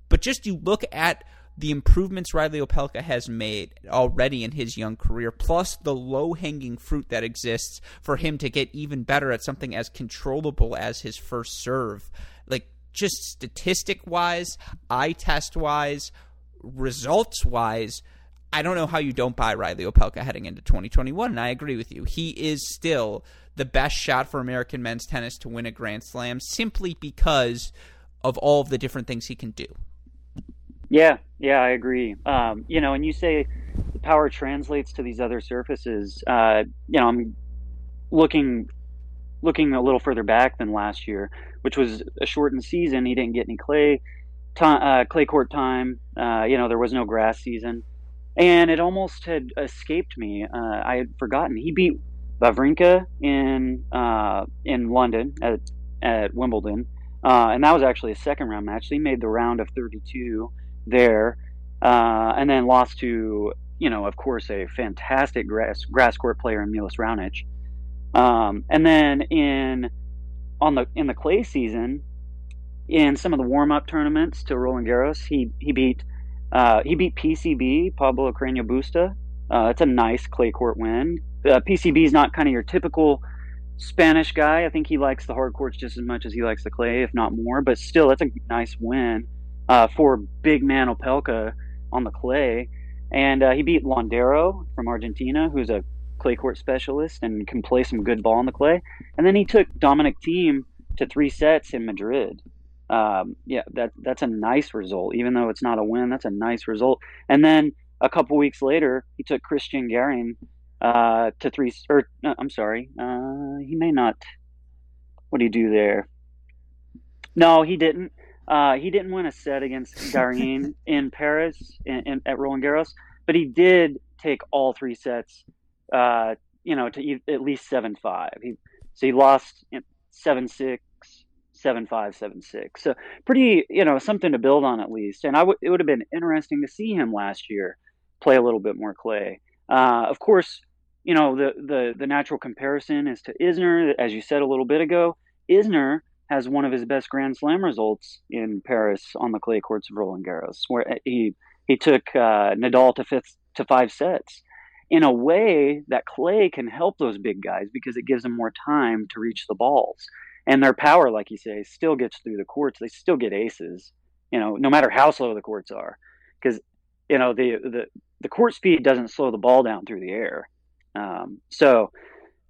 But just you look at the improvements Reilly Opelka has made already in his young career, plus the low hanging fruit that exists for him to get even better at something as controllable as his first serve. Like, just statistic wise, eye test wise, results wise, I don't know how you don't buy Reilly Opelka heading into 2021. And I agree with you. He is still the best shot for American men's tennis to win a Grand Slam simply because of all of the different things he can do. Yeah, yeah, I agree. Um, you know, and you say the power translates to these other surfaces. Uh, you know, I'm looking looking a little further back than last year, which was a shortened season. He didn't get any clay time, uh, clay court time. Uh, you know, there was no grass season, and it almost had escaped me. Uh, I had forgotten he beat Wawrinka in uh, in London at at Wimbledon, uh, and that was actually a second round match. So he made the round of 32 there, uh, and then lost to you know, of course, a fantastic grass grass court player in Milos Raonic. Um, and then in on the in the clay season, in some of the warm up tournaments to Roland Garros, he he beat uh, he beat PCB Pablo Carreño Busta. Uh, it's a nice clay court win. Uh, PCB is not kind of your typical Spanish guy. I think he likes the hard courts just as much as he likes the clay, if not more. But still, that's a nice win uh, for big man Opelka on the clay. And uh, he beat Londero from Argentina, who's a clay court specialist and can play some good ball on the clay. And then he took Dominic Thiem to three sets in Madrid. Um, yeah, that that's a nice result, even though it's not a win. That's a nice result. And then a couple weeks later, he took Christian Garin uh, to three. Or uh, I'm sorry, uh, he may not. What do you do there? No, he didn't. Uh, he didn't win a set against Garin in Paris in, in, at Roland Garros, but he did take all three sets. Uh, you know, to at least seven five. He so he lost seven six, seven five, seven six. So pretty, you know, something to build on at least. And I would it would have been interesting to see him last year play a little bit more clay. Uh, of course, you know the the the natural comparison is to Isner, as you said a little bit ago. Isner has one of his best Grand Slam results in Paris on the clay courts of Roland Garros, where he he took uh, Nadal to fifth to five sets. In a way, that clay can help those big guys because it gives them more time to reach the balls, and their power, like you say, still gets through the courts. They still get aces, you know, no matter how slow the courts are, because you know the the the court speed doesn't slow the ball down through the air. Um, so,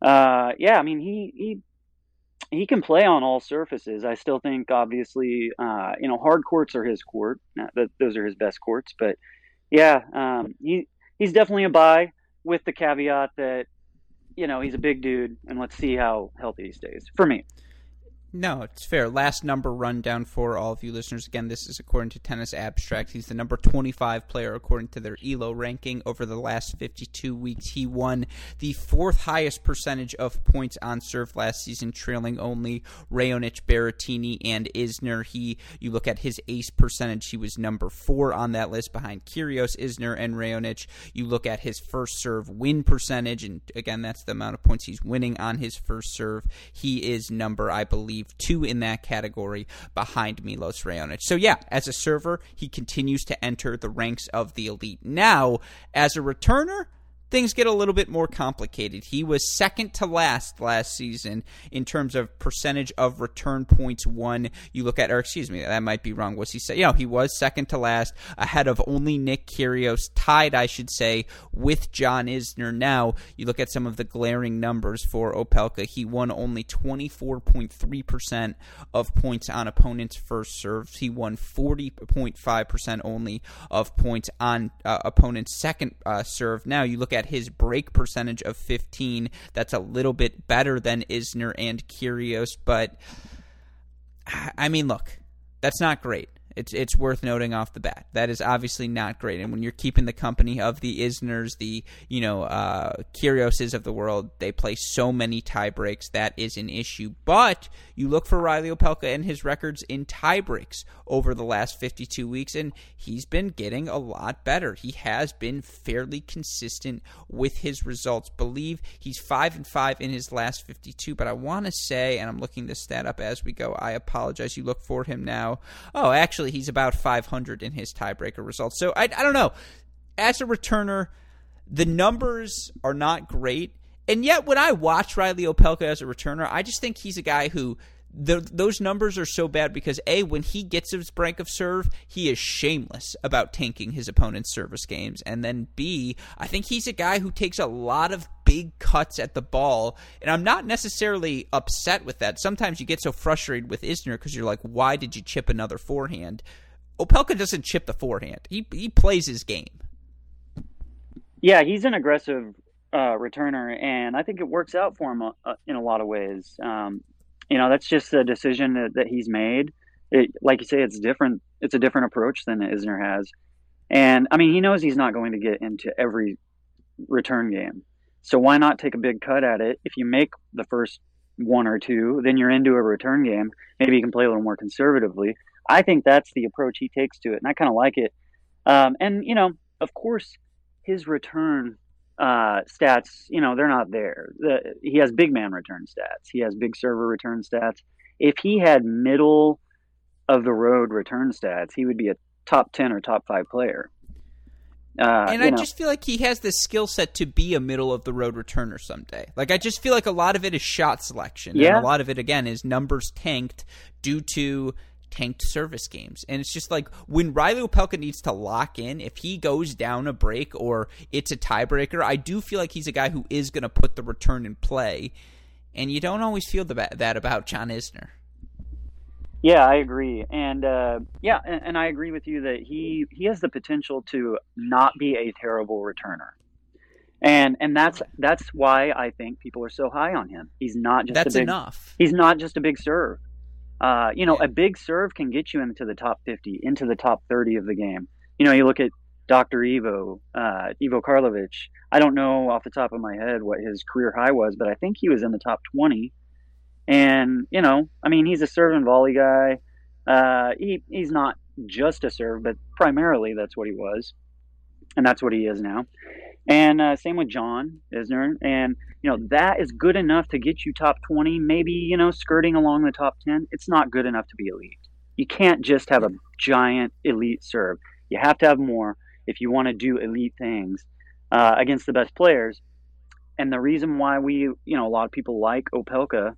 uh, yeah, I mean, he he he can play on all surfaces. I still think, obviously, uh, you know, hard courts are his court. That those are his best courts. But yeah, um, he he's definitely a buy with the caveat that you know he's a big dude, and let's see how healthy he stays. For me. No, it's fair. Last number rundown for all of you listeners. Again, this is according to Tennis Abstract. He's the number 25 player according to their ELO ranking over the last 52 weeks. He won the fourth highest percentage of points on serve last season, trailing only Raonic, Berrettini, and Isner. He, you look at his ace percentage, he was number four on that list behind Kyrgios, Isner, and Raonic. You look at his first serve win percentage, and again, that's the amount of points he's winning on his first serve. He is number, I believe believe, two in that category behind Milos Raonic. So, yeah, as a server, he continues to enter the ranks of the elite. Now, as a returner, things get a little bit more complicated. He was second to last last season in terms of percentage of return points won. You look at, or excuse me, that might be wrong. Was he say? You know, he was second to last, ahead of only Nick Kyrgios, tied, I should say, with John Isner. Now you look at some of the glaring numbers for Opelka. He won only 24.3 percent of points on opponents' first serves. He won 40.5 percent only of points on uh, opponents' second uh, serve. Now you look at at his break percentage of 15. That's a little bit better than Isner and Kyrgios, but I mean, look, that's not great. It's it's worth noting off the bat. That is obviously not great. And when you're keeping the company of the Isners, the you know uh, of the world, they play so many tie breaks. That is an issue. But you look for Reilly Opelka and his records in tie breaks over the last 52 weeks, and he's been getting a lot better. He has been fairly consistent with his results. Believe he's five and five in his last 52. But I want to say, and I'm looking this stat up as we go. I apologize. You look for him now. Oh, actually actually he's about 500 in his tiebreaker results. So I, I don't know. As a returner, the numbers are not great. And yet, when I watch Reilly Opelka as a returner, I just think he's a guy who the, those numbers are so bad because a when he gets his break of serve, he is shameless about tanking his opponent's service games, and then b I think he's a guy who takes a lot of big cuts at the ball, and I'm not necessarily upset with that. Sometimes you get so frustrated with Isner because you're like, why did you chip another forehand? Opelka doesn't chip the forehand; he he plays his game. Yeah, he's an aggressive uh, returner, and I think it works out for him uh, uh, in a lot of ways. Um, you know, that's just a decision that, that he's made. It, like you say, it's different. It's a different approach than Isner has, and I mean, he knows he's not going to get into every return game. So why not take a big cut at it? If you make the first one or two, then you're into a return game. Maybe you can play a little more conservatively. I think that's the approach he takes to it, and I kind of like it. Um, and you know, of course, his return uh, stats, you know, they're not there. The, he has big man return stats. He has big server return stats. If he had middle of the road return stats, he would be a top ten or top five player. Uh, and I know. just feel like he has the skill set to be a middle of the road returner someday. Like I just feel like a lot of it is shot selection, yeah. and a lot of it again is numbers tanked due to tanked service games. And it's just like when Reilly Opelka needs to lock in, if he goes down a break or it's a tiebreaker, I do feel like he's a guy who is going to put the return in play. And you don't always feel the, that about John Isner. Yeah, I agree, and uh, yeah, and, and, I agree with you that he he has the potential to not be a terrible returner, and and that's that's why I think people are so high on him. He's not just that's a big, enough. He's not just a big serve. Uh, you know, yeah. a big serve can get you into the top 50, into the top 30 of the game. You know, you look at Dr. Ivo, uh, Ivo Karlovic. I don't know off the top of my head what his career high was, but I think he was in the top 20. And, you know, I mean, he's a serve and volley guy. Uh, he, he's not just a serve, but primarily that's what he was. And that's what he is now. And uh, same with John Isner. And, you know, that is good enough to get you top 20, maybe, you know, skirting along the top 10. It's not good enough to be elite. You can't just have a giant elite serve. You have to have more if you want to do elite things uh, against the best players. And the reason why we, you know, a lot of people like Opelka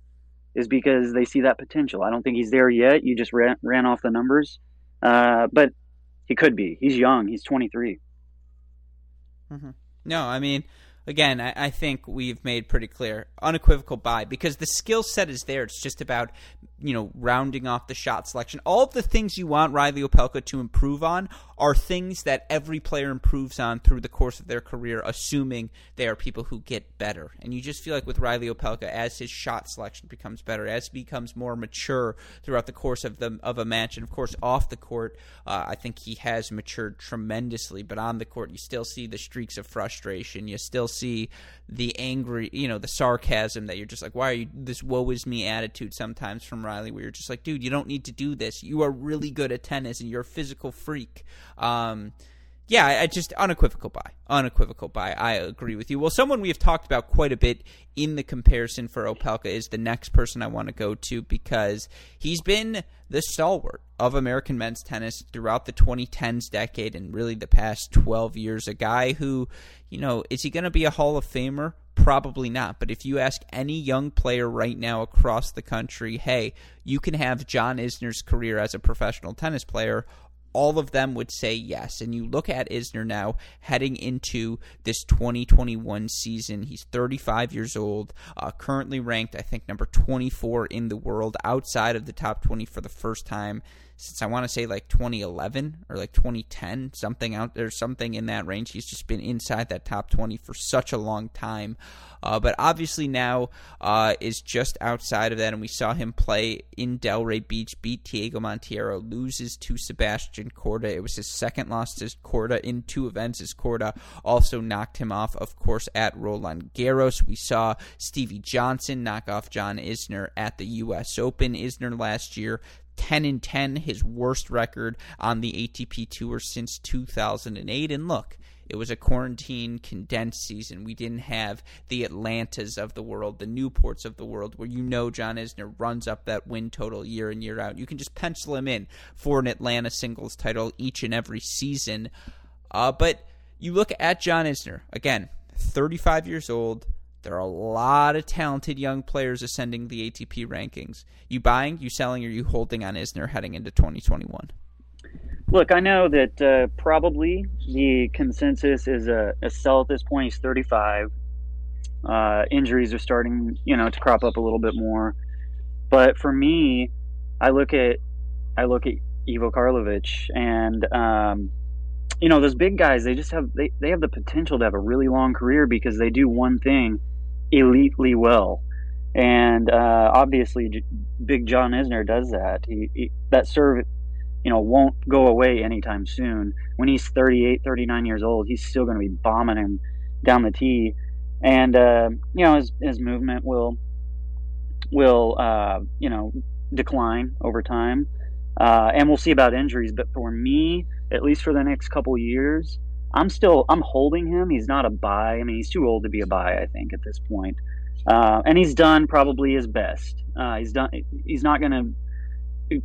is because they see that potential. I don't think he's there yet. You just ran, ran off the numbers. Uh, but he could be. He's young. He's 23. Mm-hmm. No, I mean, again, I, I, think we've made pretty clear unequivocal buy because the skill set is there. It's just about you know rounding off the shot selection. All of the things you want Reilly Opelka to improve on are things that every player improves on through the course of their career, assuming they are people who get better. And you just feel like with Reilly Opelka, as his shot selection becomes better, as he becomes more mature throughout the course of the of a match, and of course off the court, uh, I think he has matured tremendously. But on the court, you still see the streaks of frustration. You still see the angry, you know, the sarcasm that you're just like, why are you this woe is me attitude sometimes from Reilly, where you're just like, dude, you don't need to do this. You are really good at tennis and you're a physical freak. Um, yeah, I just unequivocal buy. Unequivocal buy. I agree with you. Well, someone we have talked about quite a bit in the comparison for Opelka is the next person I want to go to because he's been the stalwart of American men's tennis throughout the 2010s decade and really the past 12 years. A guy who, you know, is he going to be a Hall of Famer? Probably not. But if you ask any young player right now across the country, hey, you can have John Isner's career as a professional tennis player all of them would say yes. And you look at Isner now heading into this 2021 season. He's 35 years old, uh, currently ranked, I think, number 24 in the world, outside of the top 20 for the first time since I want to say like 2011 or like 2010, something out there, something in that range. He's just been inside that top 20 for such a long time. Uh, but obviously now uh, is just outside of that, and we saw him play in Delray Beach, beat Diego Monteiro, loses to Sebastian Korda. It was his second loss to Korda in two events, as Korda also knocked him off, of course, at Roland Garros. We saw Stevie Johnson knock off John Isner at the U.S. Open. Isner last year 10 and 10, his worst record on the ATP Tour since 2008. And look, it was a quarantine condensed season. We didn't have the Atlantas of the world, the Newports of the world, where you know John Isner runs up that win total year in, year out. You can just pencil him in for an Atlanta singles title each and every season. Uh, but you look at John Isner, again, 35 years old, there are a lot of talented young players ascending the ATP rankings. You buying, you selling, or you holding on Isner heading into 2021? Look, I know that uh, probably the consensus is a, a, sell at this point. He's 35. Uh, injuries are starting, you know, to crop up a little bit more. But for me, I look at I look at Ivo Karlovic, and um, you know, those big guys, they just have they, they have the potential to have a really long career because they do one thing elitely well. And uh, obviously, J- Big John Isner does that. He, he, that serve, you know, won't go away anytime soon. When he's 38, 39 years old, he's still going to be bombing him down the tee, and uh, you know his his movement will will uh, you know decline over time, uh, and we'll see about injuries. But for me, at least for the next couple years, I'm still I'm holding him. He's not a buy. I mean, he's too old to be a buy. I think at this point, uh, and he's done probably his best. Uh, he's done. He's not to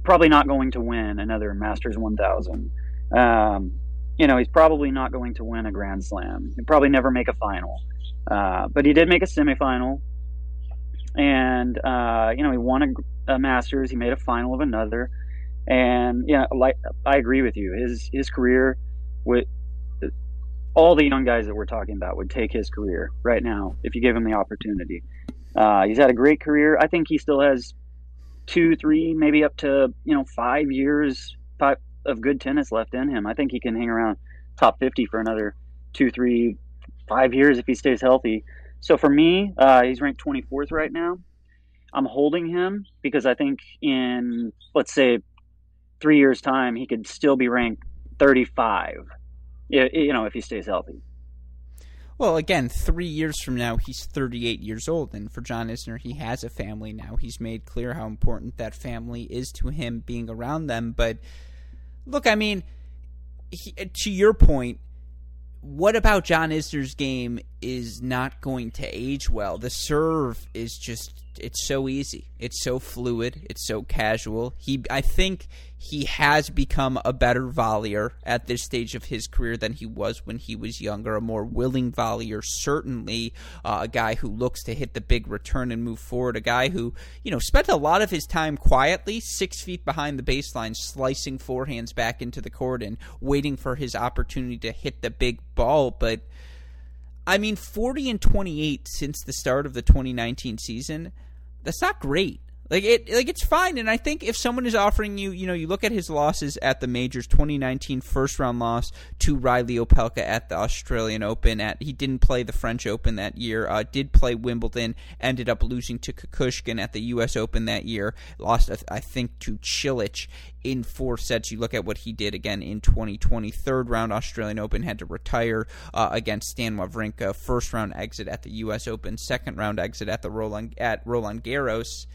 probably not going to win another Masters 1000. Um, you know, he's probably not going to win a Grand Slam. He'll probably never make a final. Uh, but he did make a semifinal, and uh, you know, he won a, a Masters. He made a final of another, and yeah, like I agree with you. His his career with all the young guys that we're talking about would take his career right now if you give him the opportunity. Uh, he's had a great career. I think he still has two, three, maybe up to you know five years five, of good tennis left in him. I think he can hang around top 50 for another two, three, five years if he stays healthy. So for me, uh, he's ranked 24th right now. I'm holding him because I think in let's say three years' time he could still be ranked 35 you know, if he stays healthy. Well, again, three years from now, he's 38 years old, and for John Isner, he has a family now. He's made clear how important that family is to him, being around them. But look, I mean, he, uh, to your point, what about John Isner's game is not going to age well? The serve is just it's so easy. It's so fluid. It's so casual. He, I think, he has become a better volleyer at this stage of his career than he was when he was younger. A more willing volleyer, certainly. Uh, a guy who looks to hit the big return and move forward. A guy who, you know, spent a lot of his time quietly, six feet behind the baseline, slicing forehands back into the court and waiting for his opportunity to hit the big ball. But I mean, 40 and 28 since the start of the 2019 season. That's not great. Like it, like it's fine. And I think if someone is offering you, you know, you look at his losses at the majors: 2019 first round loss to Reilly Opelka at the Australian Open. At he didn't play the French Open that year. Uh, did play Wimbledon. Ended up losing to Kukushkin at the U.S. Open that year. Lost, I think, to Cilic in four sets. You look at what he did again in 2020. Third round Australian Open had to retire uh, against Stan Wawrinka. First round exit at the U.S. Open. Second round exit at the Roland at Roland Garros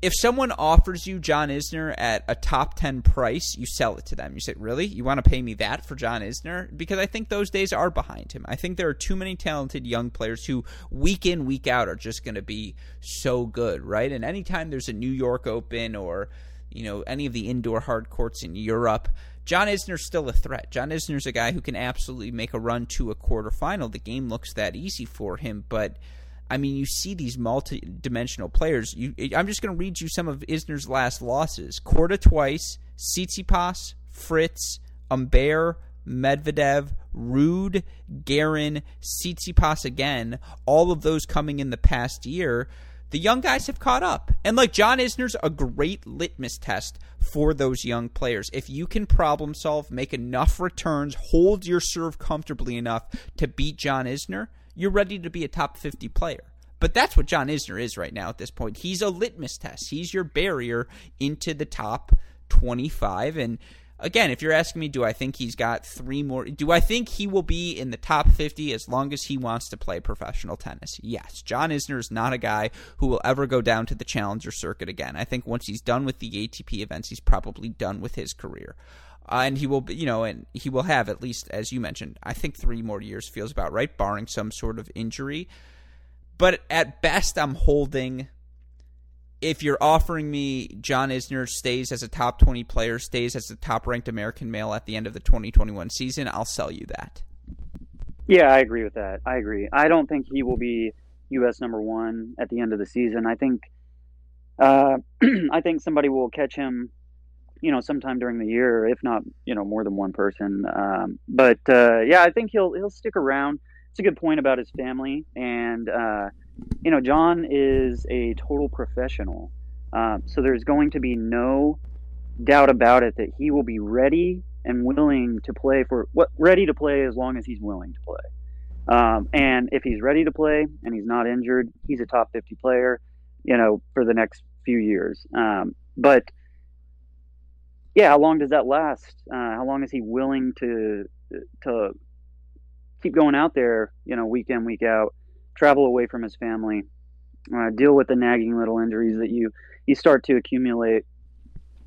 if someone offers you John Isner at a top 10 price, you sell it to them. You say, Really? You want to pay me that for John Isner? Because I think those days are behind him. I think there are too many talented young players who, week in, week out, are just going to be so good, right? And anytime there's a New York Open or, you know, any of the indoor hard courts in Europe, John Isner's still a threat. John Isner's a guy who can absolutely make a run to a quarterfinal. The game looks that easy for him, but I mean, you see these multi-dimensional players. You, I'm just going to read you some of Isner's last losses: Korda twice, Tsitsipas, Fritz, Humbert, Medvedev, Ruud, Garin, Tsitsipas again. All of those coming in the past year. The young guys have caught up. And like John Isner's a great litmus test for those young players. If you can problem solve, make enough returns, hold your serve comfortably enough to beat John Isner, you're ready to be a top 50 player. But that's what John Isner is right now at this point. He's a litmus test. He's your barrier into the top 25. And again, if you're asking me, do I think he's got three more? Do I think he will be in the top 50 as long as he wants to play professional tennis? Yes. John Isner is not a guy who will ever go down to the challenger circuit again. I think once he's done with the ATP events, he's probably done with his career. Uh, and he will, you know, and he will have at least, as you mentioned, I think three more years feels about right, barring some sort of injury. But at best, I'm holding. If you're offering me John Isner stays as a top 20 player, stays as a top ranked American male at the end of the 2021 season, I'll sell you that. Yeah, I agree with that. I agree. I don't think he will be U.S. number one at the end of the season. I think, uh, I think somebody will catch him you know, sometime during the year, if not, you know, more than one person. Um, but uh, yeah, I think he'll he'll stick around. It's a good point about his family, and uh, you know, John is a total professional, uh, so there's going to be no doubt about it that he will be ready and willing to play for what ready to play as long as he's willing to play. Um, and if he's ready to play and he's not injured, he's a top 50 player, you know, for the next few years. Um, but yeah, how long does that last? Uh, how long is he willing to to keep going out there, you know, week in week out, travel away from his family, uh, deal with the nagging little injuries that you you start to accumulate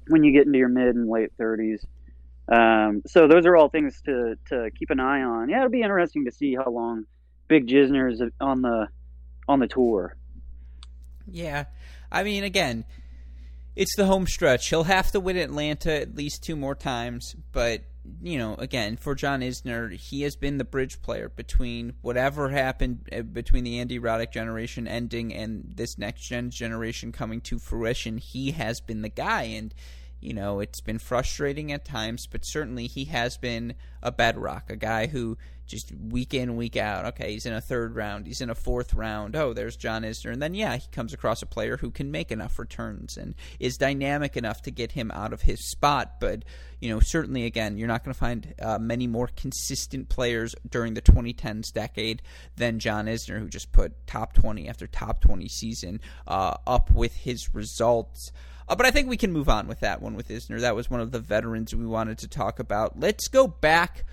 when you get into your mid and late 30s. Um, so those are all things to to keep an eye on. Yeah, it'll be interesting to see how long Big Jisner is on the on the tour. Yeah, I mean, again, it's the home stretch. He'll have to win Atlanta at least two more times, but you know, again, for John Isner, he has been the bridge player between whatever happened uh, between the Andy Roddick generation ending and this next gen generation coming to fruition. He has been the guy, and you know, it's been frustrating at times, but certainly he has been a bedrock, a guy who just week in, week out, okay, he's in a third round, he's in a fourth round. Oh, there's John Isner. And then, yeah, he comes across a player who can make enough returns and is dynamic enough to get him out of his spot. But, you know, certainly, again, you're not going to find uh, many more consistent players during the 2010s decade than John Isner, who just put top 20 after top 20 season uh, up with his results. Uh, but I think we can move on with that one with Isner. That was one of the veterans we wanted to talk about. Let's go back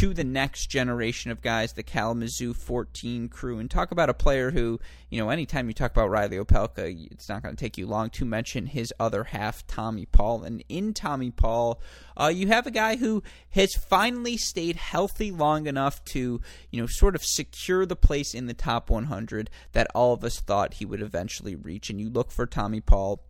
to the next generation of guys, the Kalamazoo 14 crew, and talk about a player who, you know, anytime you talk about Reilly Opelka, it's not going to take you long to mention his other half, Tommy Paul. And in Tommy Paul, uh, you have a guy who has finally stayed healthy long enough to, you know, sort of secure the place in the top 100 that all of us thought he would eventually reach. And you look for Tommy Paul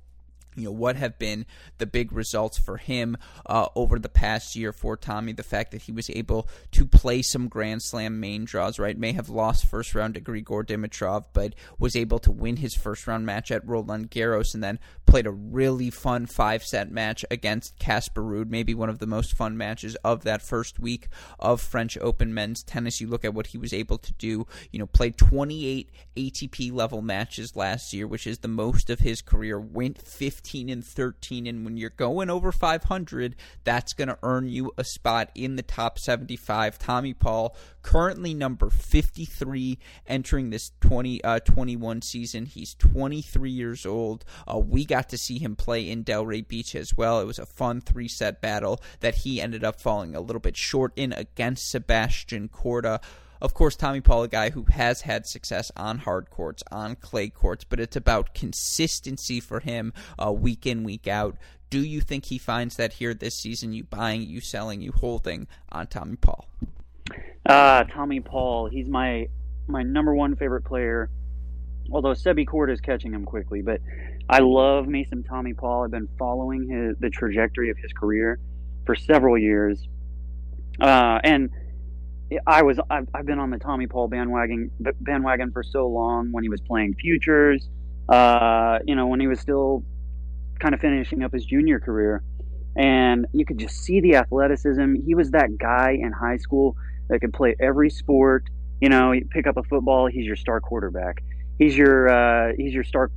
you know what have been the big results for him uh, over the past year for Tommy. The fact that he was able to play some Grand Slam main draws, right? May have lost first round to Grigor Dimitrov, but was able to win his first round match at Roland Garros, and then played a really fun five set match against Casper Ruud. Maybe one of the most fun matches of that first week of French Open men's tennis. You look at what he was able to do. You know, played 28 ATP level matches last year, which is the most of his career. Went 15 and 13. And when you're going over 500, that's going to earn you a spot in the top 75. Tommy Paul, currently number 53, entering this 2021 uh, season. He's 23 years old. Uh, we got to see him play in Delray Beach as well. It was a fun three set battle that he ended up falling a little bit short in against Sebastian Korda. Of course, Tommy Paul, a guy who has had success on hard courts, on clay courts, but it's about consistency for him uh, week in, week out. Do you think he finds that here this season? You buying, you selling, you holding on Tommy Paul? Uh, Tommy Paul, he's my my number one favorite player. Although Sebi Korda is catching him quickly, but I love me some Tommy Paul. I've been following his the trajectory of his career for several years, uh, and I was I've, I've, been on the Tommy Paul bandwagon bandwagon for so long when he was playing futures, uh, you know, when he was still kind of finishing up his junior career, and you could just see the athleticism. He was that guy in high school that could play every sport. You know, you pick up a football, he's your star quarterback. He's your uh, he's your star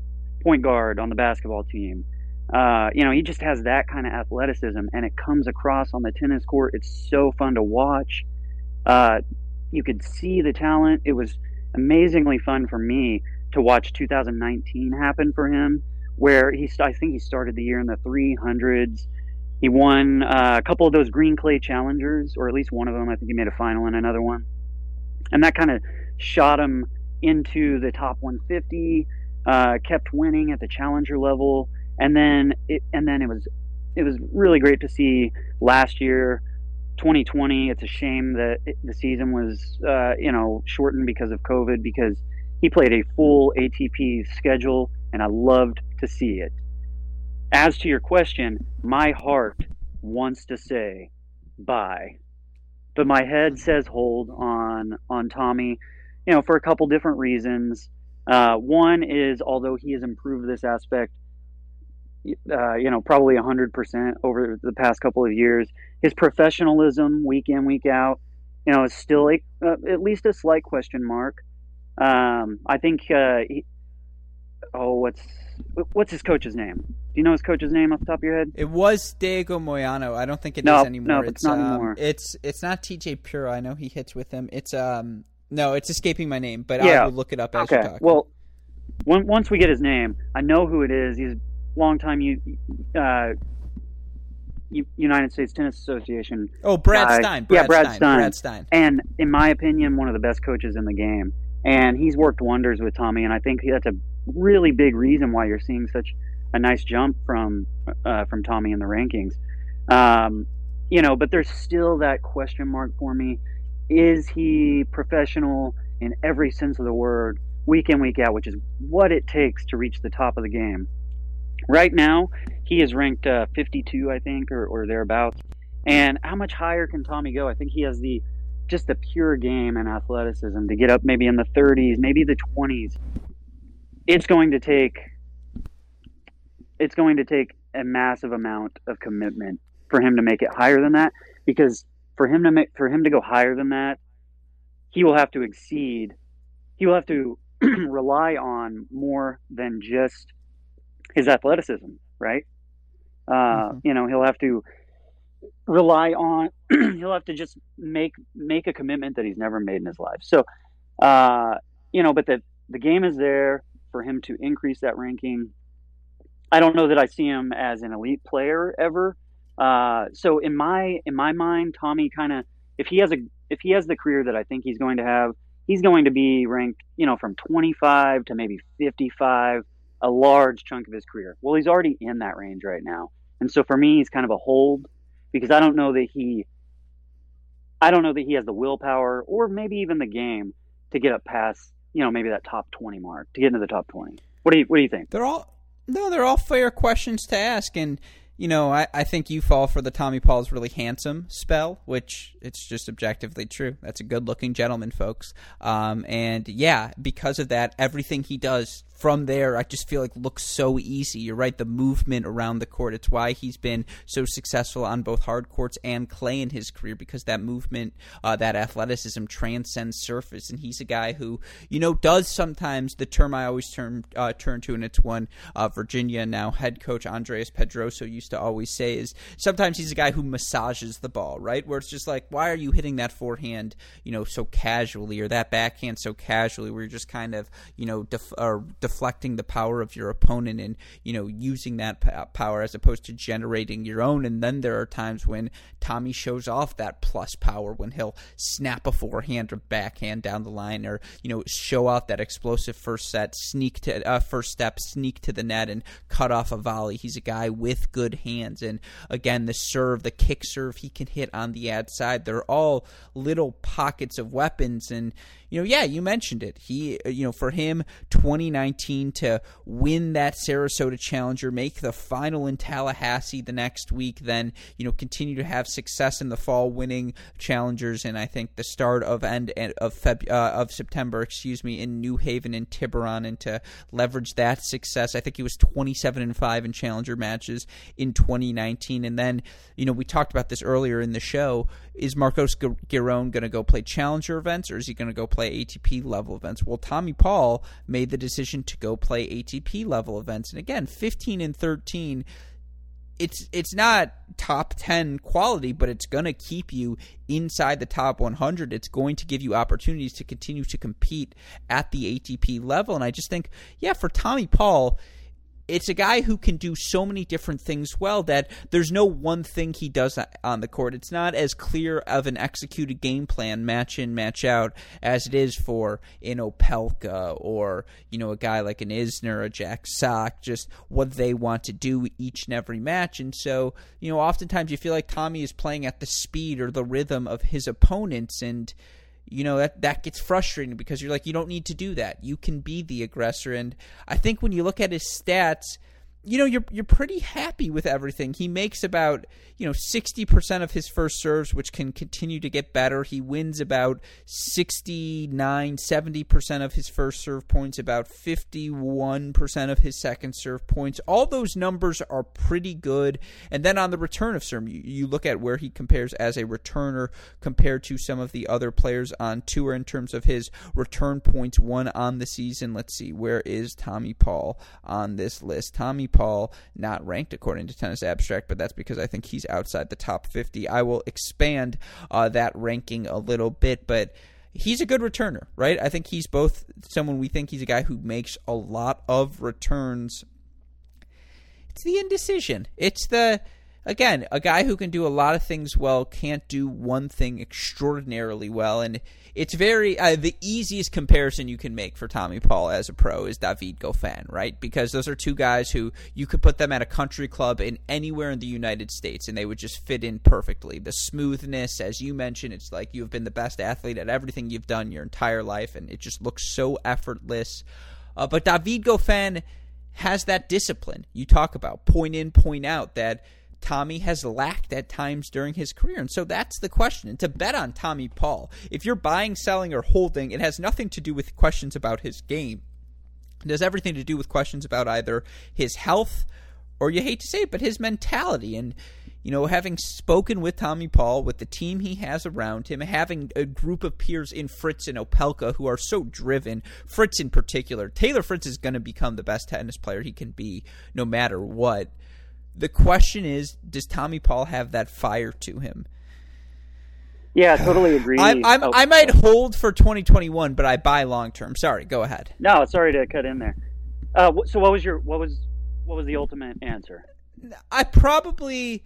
point guard on the basketball team. Uh, you know, he just has that kind of athleticism, and it comes across on the tennis court. It's so fun to watch. Uh, you could see the talent. It was amazingly fun for me to watch 2019 happen for him, where he I think he started the year in the 300s. He won uh, a couple of those green clay challengers, or at least one of them. I think he made a final in another one, and that kind of shot him into the top 150. Uh, kept winning at the challenger level, and then it, and then it was it was really great to see last year 2020, it's a shame that the season was, uh, you know, shortened because of COVID because he played a full ATP schedule and I loved to see it. As to your question, my heart wants to say bye, but my head says hold on on Tommy, you know, for a couple different reasons. Uh, one is although he has improved this aspect, uh, you know, probably 100% over the past couple of years. His professionalism, week in, week out, you know, is still a, uh, at least a slight question mark. Um, I think uh, he, oh, what's what's his coach's name? Do you know his coach's name off the top of your head? It was Diego Moyano. I don't think it no, is anymore. No, it's, it's not um, anymore. It's it's not TJ Puro. I know he hits with him. It's um no, it's escaping my name, but yeah. I will look it up as okay. Well, when, once we get his name, I know who it is. He's a longtime U, uh, United States Tennis Association. Oh, Brad. Stine. Brad yeah, Brad Stine. Stine. Brad Stine. And in my opinion, one of the best coaches in the game. And he's worked wonders with Tommy, and I think that's a really big reason why you're seeing such a nice jump from uh, from Tommy in the rankings. Um, you know, but there's still that question mark for me. Is he professional in every sense of the word, week in, week out, which is what it takes to reach the top of the game? Right now, he is ranked uh, 52, I think, or, or thereabouts. And how much higher can Tommy go? I think he has the just the pure game and athleticism to get up maybe in the 30s, maybe the 20s. It's going to take it's going to take a massive amount of commitment for him to make it higher than that because for him to make for him to go higher than that, he will have to exceed he will have to rely on more than just his athleticism, right? Uh, mm-hmm. You know, he'll have to rely on. he'll have to just make make a commitment that he's never made in his life. So, uh, you know, but the the game is there for him to increase that ranking. I don't know that I see him as an elite player ever. Uh, so in my in my mind, Tommy kind of if he has a if he has the career that I think he's going to have, he's going to be ranked, you know, from 25 to maybe 55, a large chunk of his career. Well, he's already in that range right now. And so for me, he's kind of a hold because I don't know that he I don't know that he has the willpower or maybe even the game to get up past, you know, maybe that top 20 mark, to get into the top 20. What do you what do you think? They're all no, they're all fair questions to ask and you know, I, I think you fall for the Tommy Paul's really handsome spell, which it's just objectively true. That's a good looking gentleman, folks. Um, and yeah, because of that, everything he does from there, I just feel like looks so easy. You're right, the movement around the court. It's why he's been so successful on both hard courts and clay in his career because that movement, uh, that athleticism transcends surface. And he's a guy who, you know, does sometimes the term I always turn uh, turn to, and it's one uh, Virginia now head coach Andres Pedroso used to always say is sometimes he's a guy who massages the ball, right? Where it's just like, why are you hitting that forehand, you know, so casually, or that backhand so casually, where you're just kind of, you know, def- or deflecting the power of your opponent and you know using that p- power as opposed to generating your own. And then there are times when Tommy shows off that plus power when he'll snap a forehand or backhand down the line or you know show off that explosive first set sneak to uh, first step sneak to the net and cut off a volley. He's a guy with good hands. And again the serve the kick serve he can hit on the ad side they're all little pockets of weapons. And you know, yeah, you mentioned it. He, uh, you know, for him, 2019 to win that Sarasota Challenger, make the final in Tallahassee the next week, then you know continue to have success in the fall, winning challengers, and I think the start of end of Feb, uh, of September, excuse me, in New Haven and Tiburon, and to leverage that success. I think he was 27 and five in challenger matches in 2019, and then you know we talked about this earlier in the show. Is Marcos Giron going to go play challenger events, or is he going to go play play ATP level events. Well, Tommy Paul made the decision to go play ATP level events. And again, 15 and 13 it's it's not top 10 quality but it's going to keep you inside the top 100 it's going to give you opportunities to continue to compete at the ATP level and I just think yeah for Tommy Paul it's a guy who can do so many different things well that there's no one thing he does on the court. It's not as clear of an executed game plan, match in, match out, as it is for an Opelka or you know a guy like an Isner, a Jack Sock, just what they want to do each and every match. And so you know, oftentimes you feel like Tommy is playing at the speed or the rhythm of his opponents, and you know that that gets frustrating because you're like you don't need to do that. You can be the aggressor and I think when you look at his stats you know you're you're pretty happy with everything. He makes about you know sixty percent of his first serves, which can continue to get better. He wins about 69, 70 percent of his first serve points, about fifty one percent of his second serve points. All those numbers are pretty good. And then on the return of serve, you, you look at where he compares as a returner compared to some of the other players on tour in terms of his return points won on the season. Let's see, where is Tommy Paul on this list? Tommy Paul not ranked according to Tennis Abstract, but that's because I think he's outside the top 50. I will expand uh, that ranking a little bit, but he's a good returner, right? I think he's both someone we think he's a guy who makes a lot of returns. It's the indecision. It's the again, a guy who can do a lot of things well can't do one thing extraordinarily well. And it's very uh, the easiest comparison you can make for Tommy Paul as a pro is David Goffin, right? Because those are two guys who you could put them at a country club in anywhere in the United States and they would just fit in perfectly. The smoothness, as you mentioned, it's like you've been the best athlete at everything you've done your entire life, and it just looks so effortless. Uh, but David Goffin has that discipline you talk about, point in, point out that Tommy has lacked at times during his career. And so that's the question. And to bet on Tommy Paul, if you're buying, selling, or holding, it has nothing to do with questions about his game. It has everything to do with questions about either his health or you hate to say it, but his mentality. And, you know, having spoken with Tommy Paul, with the team he has around him, having a group of peers in Fritz and Opelka who are so driven, Fritz in particular, Taylor Fritz is going to become the best tennis player he can be no matter what. The question is, does Tommy Paul have that fire to him? Yeah, totally agree. I'm, oh, i might hold for 2021, but I buy long term. Sorry, go ahead. No, sorry to cut in there. Uh, so what was your what was what was the ultimate answer? I probably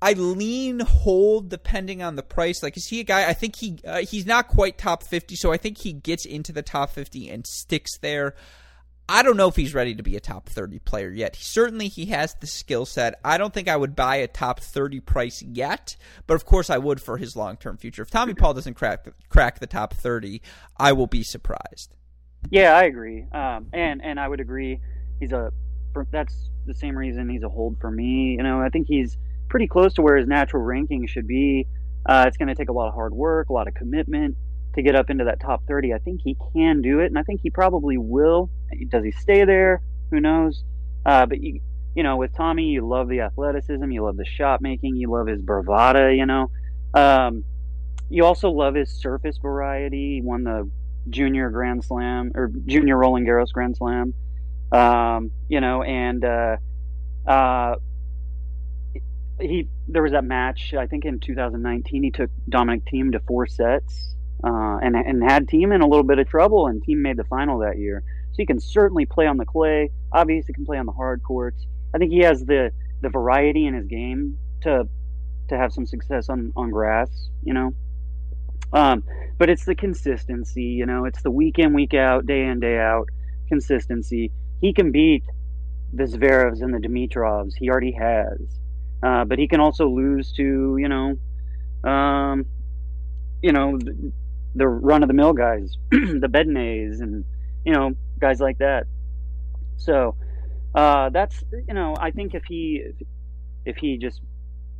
I lean hold depending on the price. Like, is he a guy? I think he uh, he's not quite top 50, so I think he gets into the top 50 and sticks there. I don't know if he's ready to be a top 30 player yet. Certainly, he has the skill set. I don't think I would buy a top 30 price yet, but of course, I would for his long term future. If Tommy Paul doesn't crack crack the top 30, I will be surprised. Yeah, I agree, um, and and I would agree. He's a that's the same reason he's a hold for me. You know, I think he's pretty close to where his natural ranking should be. Uh, it's going to take a lot of hard work, a lot of commitment to get up into that top 30. I think he can do it, and I think he probably will. Does he stay there? Who knows? Uh, but you, you know, with Tommy, you love the athleticism, you love the shot making, you love his bravada. You know, um, you also love his surface variety. He won the junior Grand Slam or junior Roland Garros Grand Slam. Um, you know, and uh, uh, he there was that match I think in 2019. He took Dominic Thiem to four sets uh, and and had Thiem in a little bit of trouble, and Thiem made the final that year. So he can certainly play on the clay. Obviously, can play on the hard courts. I think he has the the variety in his game to to have some success on on grass. You know, um, but it's the consistency. You know, it's the week in, week out, day in, day out consistency. He can beat the Zverevs and the Dimitrovs. He already has, uh, but he can also lose to you know, um, you know, the run of the mill guys, the Bedenes, and you know guys like that. So uh, that's you know I think if he if he just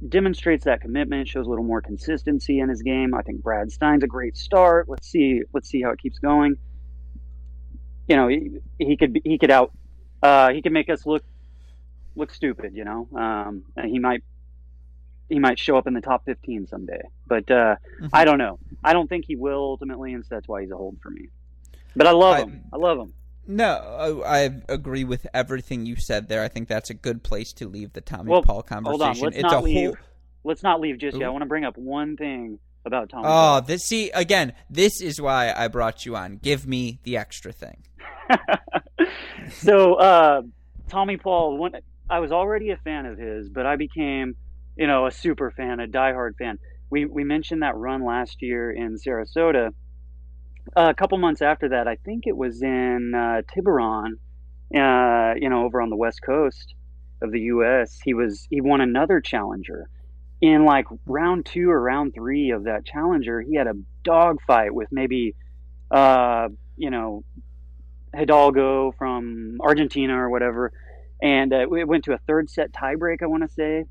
demonstrates that commitment, shows a little more consistency in his game, I think Brad Stine's a great start. Let's see let's see how it keeps going. You know he, he could he could out uh, he could make us look look stupid. You know um, he might he might show up in the top 15 someday. But uh, mm-hmm. I don't know. I don't think he will ultimately, and so that's why he's a hold for me. But I love I, him. I love him. No, I agree with everything you said there. I think that's a good place to leave the Tommy well, Paul conversation. Hold on. Let's it's not leave. Whole... Let's not leave just yet. I want to bring up one thing about Tommy. Oh, Paul. this see again. This is why I brought you on. Give me the extra thing. so, uh, Tommy Paul. When, I was already a fan of his, but I became you know, a super fan, a diehard fan. We we mentioned that run last year in Sarasota. Uh, a couple months after that, I think it was in uh, Tiburon, uh, you know, over on the west coast of the U.S. He was he won another challenger. In like round two or round three of that challenger, he had a dogfight with maybe, uh, you know, Hidalgo from Argentina or whatever, and uh, we went to a third set tiebreak, I want to say,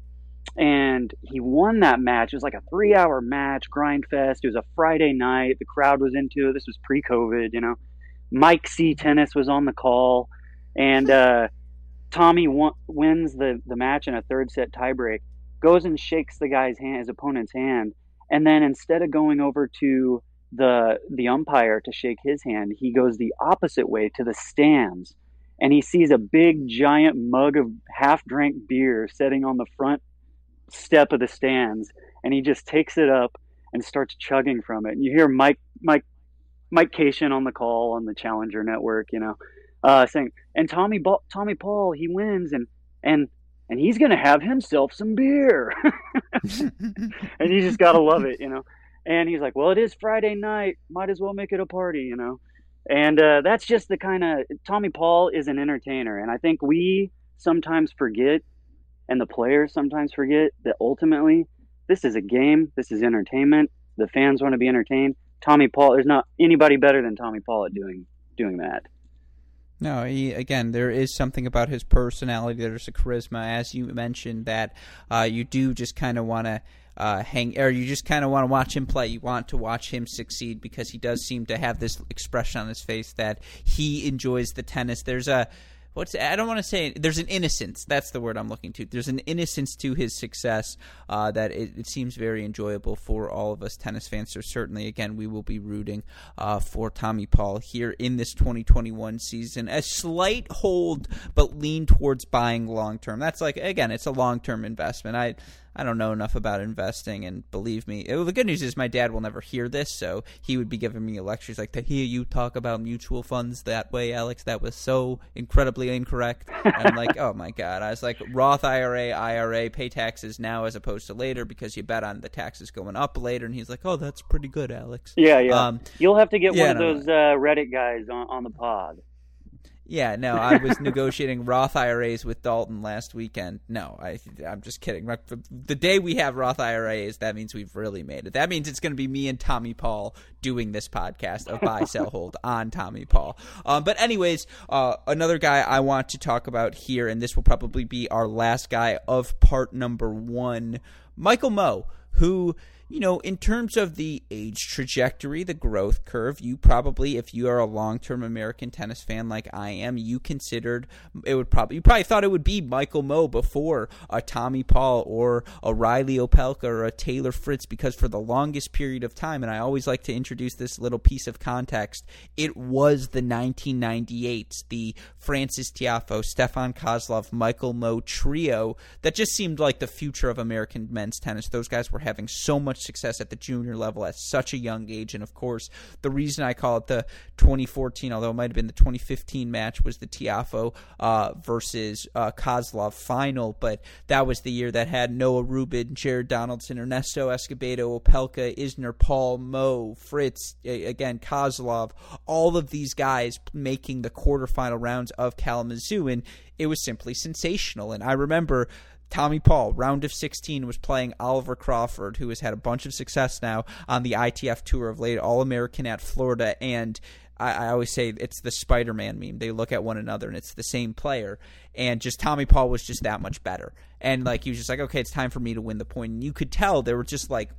and he won that match. It was like a three-hour match, grind fest. It was a Friday night. The crowd was into it. This was pre-COVID, you know. Mike C. Tennis was on the call, and uh, Tommy won- wins the the match in a third set tiebreak. Goes and shakes the guy's hand, his opponent's hand, and then instead of going over to the the umpire to shake his hand, he goes the opposite way to the stands and he sees a big giant mug of half drank beer sitting on the front step of the stands and he just takes it up and starts chugging from it. And you hear mike mike mike cation on the call on the challenger network you know uh, saying and tommy ba- tommy paul he wins and and and he's gonna have himself some beer. And you just gotta love it you know. And he's like well it is friday night might as well make it a party you know. And uh, that's just the kind of Tommy Paul is an entertainer, and I think we sometimes forget, and the players sometimes forget that ultimately this is a game, this is entertainment. The fans want to be entertained. Tommy Paul, there's not anybody better than Tommy Paul at doing doing that. No, he, again, there is something about his personality. There's a charisma, as you mentioned, that uh, you do just kind of want to uh, hang, or you just kind of want to watch him play. You want to watch him succeed because he does seem to have this expression on his face that he enjoys the tennis. There's a what's I don't want to say there's an innocence. That's the word I'm looking to. There's an innocence to his success uh, that it, it, seems very enjoyable for all of us tennis fans. So certainly, again, we will be rooting uh, for Tommy Paul here in this 2021 season. A slight hold, but lean towards buying long term. That's like again, it's a long term investment. I I don't know enough about investing, and believe me, well, the good news is my dad will never hear this, so he would be giving me lectures like to hear you talk about mutual funds that way, Alex. That was so incredibly incorrect. And I'm like, oh my god! I was like, Roth IRA, IRA, pay taxes now as opposed to later because you bet on the taxes going up later. And he's like, oh, that's pretty good, Alex. Yeah, yeah. Um, You'll have to get yeah, one of those uh, Reddit guys on, on the pod. Yeah, no, I was negotiating Roth IRAs with Dalton last weekend. No, I, I'm just kidding. The day we have Roth IRAs, that means we've really made it. That means it's going to be me and Tommy Paul doing this podcast of buy, sell, hold on Tommy Paul. Um, but anyways, uh, another guy I want to talk about here, and this will probably be our last guy of part number one, Michael Mmoh, who you know, in terms of the age trajectory, the growth curve, you probably, if you are a long term American tennis fan like I am, you considered it would probably, you probably thought it would be Michael Mmoh before a Tommy Paul or a Reilly Opelka or a Taylor Fritz, because for the longest period of time, and I always like to introduce this little piece of context, it was the 1998s, the Frances Tiafoe, Stefan Kozlov, Michael Mmoh trio that just seemed like the future of American men's tennis. Those guys were having so much success at the junior level at such a young age. And of course, the reason I call it the 2014, although it might have been the 2015 match, was the Tiafoe uh, versus uh, Kozlov final. But that was the year that had Noah Rubin, Jared Donaldson, Ernesto Escobedo, Opelka, Isner, Paul, Mmoh, Fritz, again, Kozlov, all of these guys making the quarterfinal rounds of Kalamazoo. And it was simply sensational. And I remember Tommy Paul, round of 16, was playing Oliver Crawford, who has had a bunch of success now on the ITF Tour of late, All American at Florida. And I, I always say it's the Spider Man meme. They look at one another and it's the same player. And just Tommy Paul was just that much better. And like, he was just like, okay, it's time for me to win the point. And you could tell there were just like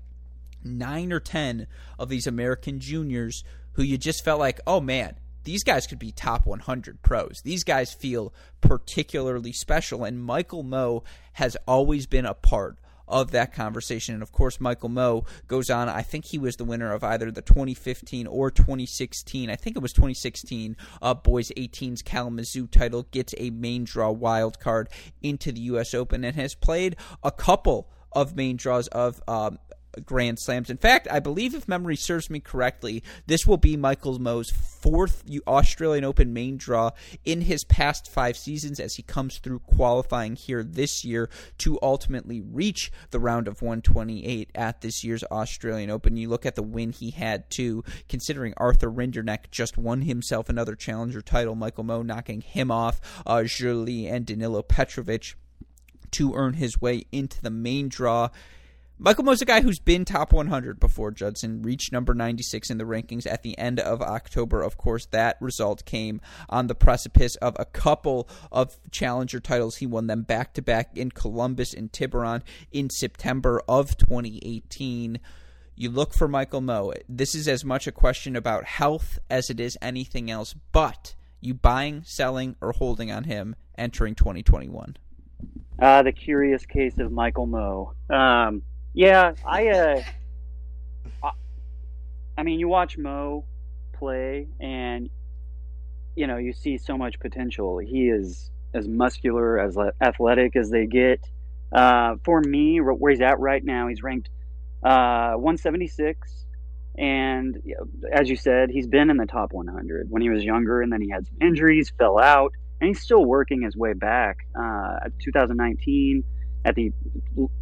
nine or 10 of these American juniors who you just felt like, oh man, these guys could be top 100 pros. These guys feel particularly special, and Michael Mmoh has always been a part of that conversation. And of course, Michael Mmoh goes on. I think he was the winner of either the 2015 or 2016. I think it was 2016. Uh, boys 18's Kalamazoo title gets a main draw wild card into the U.S. Open and has played a couple of main draws of um, Grand Slams. In fact, I believe if memory serves me correctly, this will be Michael Mmoh's fourth Australian Open main draw in his past five seasons as he comes through qualifying here this year to ultimately reach the round of 128 at this year's Australian Open. You look at the win he had too, considering Arthur Rinderknech just won himself another challenger title, Michael Mmoh knocking him off, uh, Zhili and Danilo Petrovic to earn his way into the main draw. Michael Mmoh's a guy who's been top 100 before Judson, reached number 96 in the rankings at the end of October. Of course, that result came on the precipice of a couple of challenger titles. He won them back to back in Columbus and Tiburon in September of 2018. You look for Michael Mmoh. This is as much a question about health as it is anything else, but you buying, selling, or holding on him entering 2021? Uh, the curious case of Michael Mmoh. Um, yeah, I, uh, I, I mean, you watch Mmoh play, and you know you see so much potential. He is as muscular, as athletic as they get. Uh, for me, where he's at right now, he's ranked uh, 176, and as you said, he's been in the top 100 when he was younger, and then he had some injuries, fell out, and he's still working his way back. Uh, 2019 at the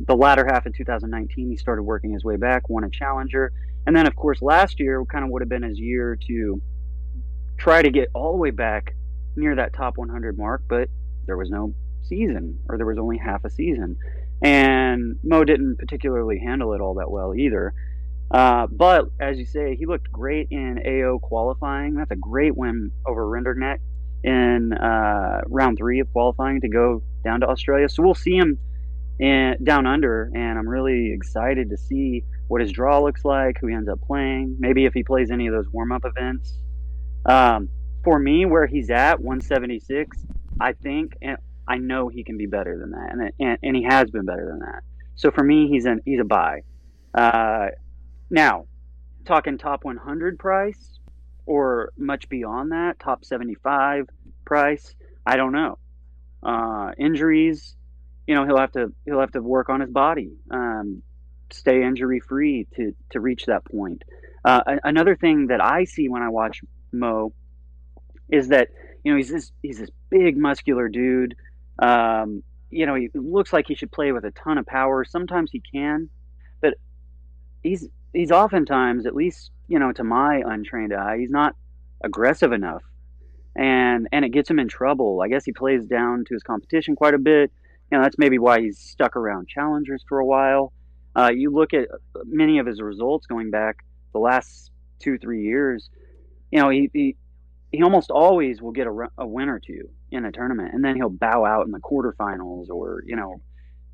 the latter half of 2019, he started working his way back, won a challenger, and then of course last year kind of would have been his year to try to get all the way back near that top 100 mark, but there was no season, or there was only half a season, and Mmoh didn't particularly handle it all that well either. Uh, but as you say, he looked great in AO qualifying. That's a great win over Rinderknech in uh, round three of qualifying to go down to Australia. So we'll see him and down under, and I'm really excited to see what his draw looks like, who he ends up playing, maybe if he plays any of those warm up events. Um, for me, where he's at 176, I think, and I know he can be better than that, and and, and he has been better than that. So for me, he's an he's a buy. Uh, now, talking top 100 price or much beyond that, top 75 price, I don't know. Uh, injuries, you know he'll have to he'll have to work on his body, um, stay injury free to to reach that point. Uh, another thing that I see when I watch Mmoh is that you know he's this he's this big muscular dude. Um, you know he looks like he should play with a ton of power. Sometimes he can, but he's he's oftentimes, at least you know to my untrained eye, he's not aggressive enough, and and it gets him in trouble. I guess he plays down to his competition quite a bit you know that's maybe why he's stuck around challengers for a while. Uh, you look at many of his results going back the last two three years. You know he he, he almost always will get a, a win or two in a tournament, and then he'll bow out in the quarterfinals or you know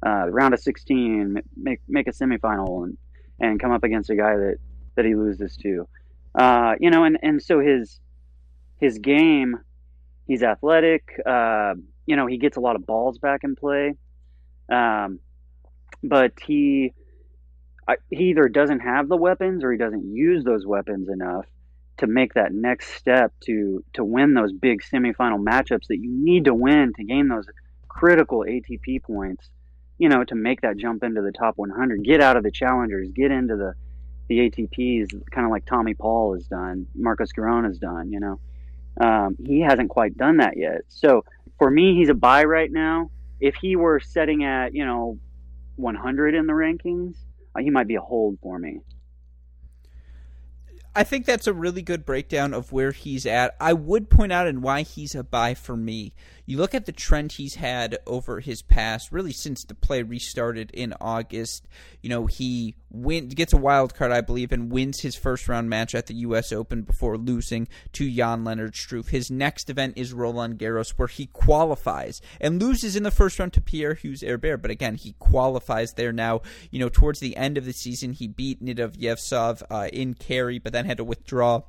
uh, round of 16, make make a semifinal and and come up against a guy that that he loses to. Uh, you know, and and so his his game, he's athletic. Uh, you know, he gets a lot of balls back in play. Um, but he I, he either doesn't have the weapons or he doesn't use those weapons enough to make that next step to to win those big semifinal matchups that you need to win to gain those critical ATP points. You know, to make that jump into the top 100, get out of the challengers, get into the the ATPs, kind of like Tommy Paul has done, Marcos Giron has done. You know, um, he hasn't quite done that yet. So for me, he's a buy right now. If he were setting at you know 100 in the rankings, uh, he might be a hold for me. I think that's a really good breakdown of where he's at. I would point out and why he's a buy for me. You look at the trend he's had over his past, really since the play restarted in August. You know, he win, gets a wild card, I believe, and wins his first round match at the U.S. Open before losing to Jan-Lennard Struff. His next event is Roland Garros, where he qualifies and loses in the first round to Pierre-Hugues Herbert. But again, he qualifies there now. You know, towards the end of the season, he beat Nidavyevtsov uh, in Cary, but then had to withdraw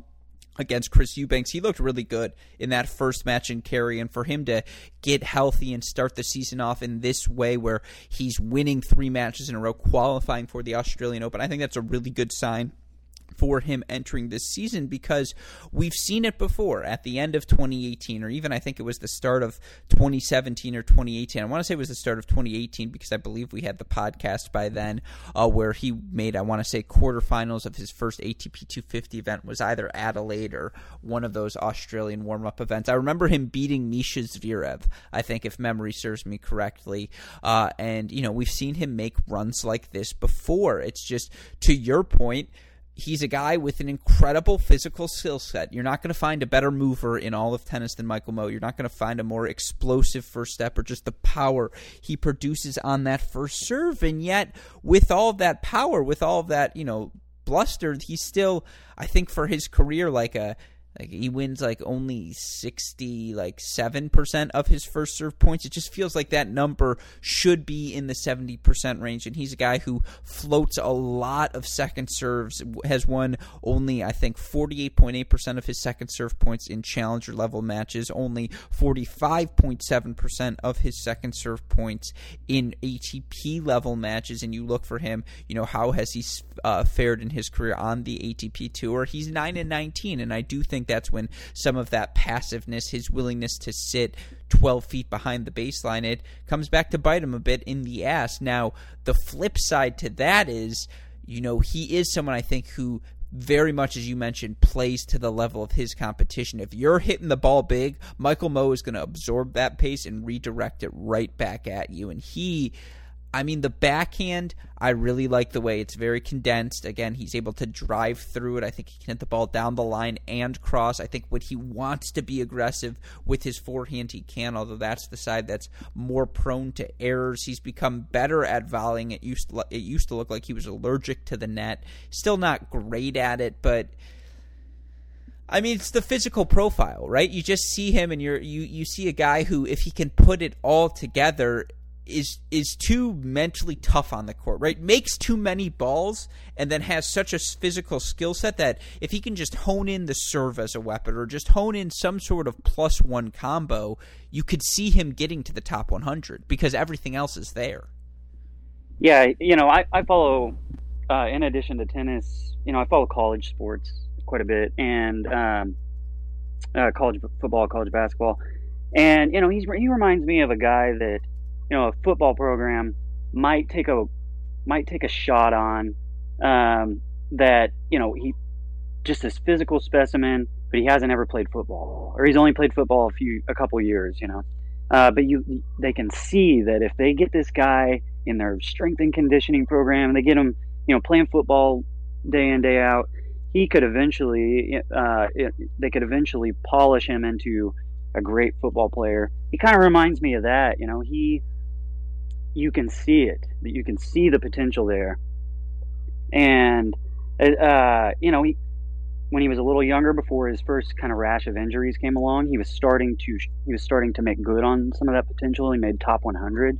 against Chris Eubanks. He looked really good in that first match in Cary, and for him to get healthy and start the season off in this way, where he's winning three matches in a row, qualifying for the Australian Open, I think that's a really good sign for him entering this season because we've seen it before at the end of 2018 or even I think it was the start of 2017 or 2018. I want to say it was the start of 2018 because I believe we had the podcast by then uh, where he made I want to say quarterfinals of his first ATP 250 event was either Adelaide or one of those Australian warm up events. I remember him beating Mischa Zverev, I think if memory serves me correctly. Uh, and you know we've seen him make runs like this before. It's just to your point he's a guy with an incredible physical skill set. You're not going to find a better mover in all of tennis than Michael Mmoh. You're not going to find a more explosive first step or just the power he produces on that first serve. And yet, with all that power, with all of that, you know, bluster, he's still, I think, for his career, like a like he wins like only 60 like 7% of his first serve points. It just feels like that number should be in the 70% range and he's a guy who floats a lot of second serves has won only I think 48.8% of his second serve points in challenger level matches, only 45.7% of his second serve points in ATP level matches and you look for him, you know, how has he uh, fared in his career on the ATP tour? He's 9 and 19 and I do think that's when some of that passiveness, his willingness to sit 12 feet behind the baseline, it comes back to bite him a bit in the ass. Now, the flip side to that is, you know, he is someone I think who very much as you mentioned plays to the level of his competition. If you're hitting the ball big, Michael Mmoh is going to absorb that pace and redirect it right back at you and he I mean, the backhand, I really like the way it's very condensed. Again, he's able to drive through it. I think he can hit the ball down the line and cross. I think when he wants to be aggressive with his forehand, he can, although that's the side that's more prone to errors. He's become better at volleying. It used to, it used to look like he was allergic to the net. Still not great at it, but. I mean, it's the physical profile, right? You just see him, and you're you you see a guy who, if he can put it all together, is is too mentally tough on the court, right? Makes too many balls and then has such a physical skill set that if he can just hone in the serve as a weapon or just hone in some sort of plus one combo, you could see him getting to the top 100 because everything else is there. Yeah, you know, I, I follow, uh, in addition to tennis, you know, I follow college sports quite a bit and um, uh, college football, college basketball. And, you know, he's, he reminds me of a guy that – you know a football program might take a might take a shot on um, that you know he just this physical specimen, but he hasn't ever played football, or he's only played football a few a couple years, you know. Uh, but you they can see that if they get this guy in their strength and conditioning program, and they get him you know playing football day in day out, he could eventually uh, they could eventually polish him into a great football player. He kind of reminds me of that, you know. He you can see it that you can see the potential there. And uh, you know he, when he was a little younger before his first kind of rash of injuries came along he was starting to he was starting to make good on some of that potential. He made top 100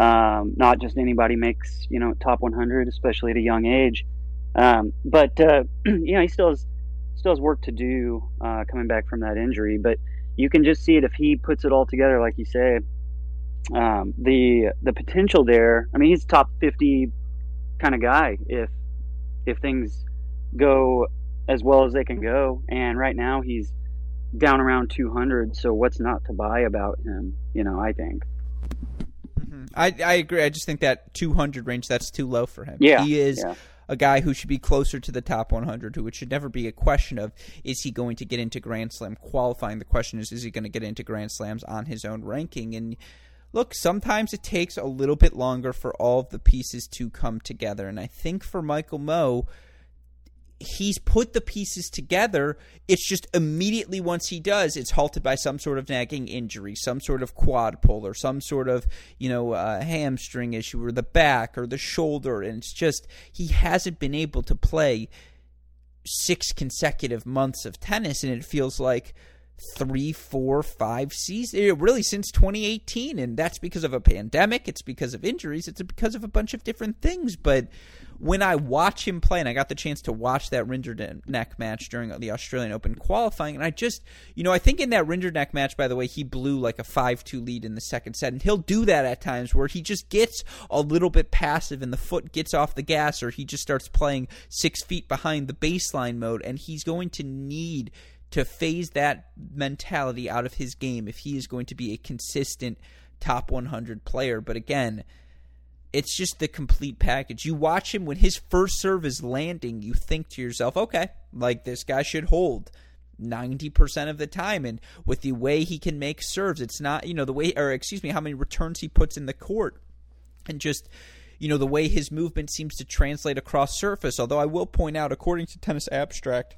um, not just anybody makes you know top 100 especially at a young age. Um, but uh, you know he still has still has work to do uh, coming back from that injury. But you can just see it if he puts it all together like you say um, the the potential there. I mean, he's top fifty kind of guy if if things go as well as they can go. And right now he's down around 200. So what's not to buy about him? You know, I think. Mm-hmm. I I agree. I just think that 200 range that's too low for him. Yeah, he is. Yeah. A guy who should be closer to the top 100, who it should never be a question of is he going to get into Grand Slam qualifying. The question is, is he going to get into Grand Slams on his own ranking? And look, sometimes it takes a little bit longer for all of the pieces to come together. And I think for Michael Mmoh, he's put the pieces together. It's just immediately once he does, it's halted by some sort of nagging injury, some sort of quad pull, or some sort of you know uh, hamstring issue, or the back, or the shoulder, and it's just he hasn't been able to play six consecutive months of tennis, and it feels like three, four, five seasons, eh, really since 2018. And that's because of a pandemic. It's because of injuries. It's because of a bunch of different things. But when I watch him play, and I got the chance to watch that Rinderknech match during the Australian Open qualifying, and I just, you know, I think in that Rinderknech match, by the way, he blew like a 5 2 lead in the second set. And he'll do that at times where he just gets a little bit passive and the foot gets off the gas, or he just starts playing six feet behind the baseline mode. And he's going to need to phase that mentality out of his game if he is going to be a consistent top 100 player. But again, it's just the complete package. You watch him when his first serve is landing, you think to yourself, okay, like this guy should hold 90% of the time. And with the way he can make serves, it's not, you know, the way, or excuse me, how many returns he puts in the court. And just you know, the way his movement seems to translate across surface. Although I will point out, according to Tennis Abstract,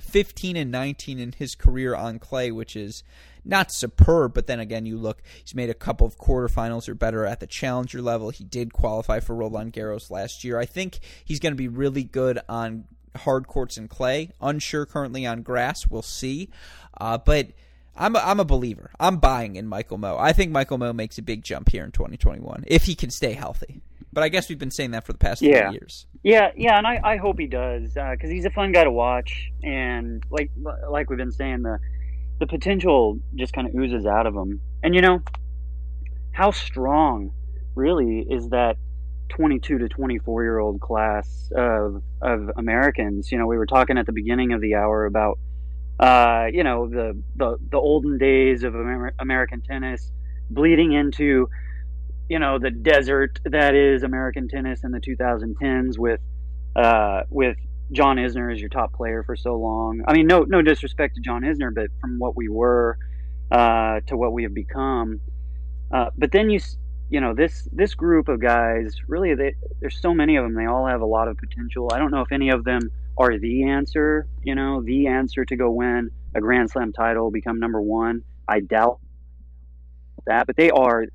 15 and 19 in his career on clay, which is not superb, but then again, you look, he's made a couple of quarterfinals or better at the challenger level. He did qualify for Roland Garros last year. I think he's going to be really good on hard courts and clay. Unsure currently on grass. We'll see. Uh, but I'm a, I'm a believer. I'm buying in Michael Mmoh. I think Michael Mmoh makes a big jump here in 2021 if he can stay healthy. But I guess we've been saying that for the past yeah. few years. Yeah, yeah, and I, I hope he does because uh, he's a fun guy to watch, and like like we've been saying, the the potential just kind of oozes out of him. And you know, how strong really is that 22 to 24 year old class of of Americans? You know, we were talking at the beginning of the hour about uh, you know the, the the olden days of Amer- American tennis bleeding into you know the desert that is American tennis in the 2010s with uh, with John Isner as your top player for so long. I mean, no no disrespect to John Isner, but from what we were uh, to what we have become. Uh, but then you you know this this group of guys really they, there's so many of them. They all have a lot of potential. I don't know if any of them are the answer. You know, the answer to go win a Grand Slam title, become number one. I doubt that, but they are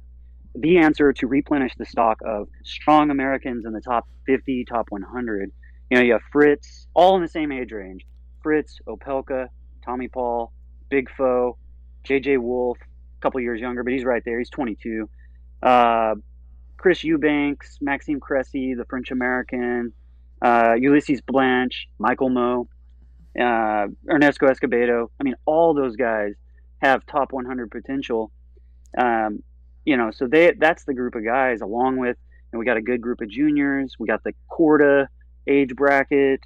the answer to replenish the stock of strong Americans in the top 50, top 100 you know, you have Fritz, all in the same age range. Fritz, Opelka, Tommy Paul, Big Foe, JJ Wolf, a couple years younger, but he's right there. He's 22. Uh, Chris Eubanks, Maxime Cressy, the French American, uh, Ulises Blanch, Michael Mmoh, uh, Ernesto Escobedo. I mean, all those guys have top 100 potential. Um, you know, so they that's the group of guys along with, and we got a good group of juniors. We got the Korda age bracket.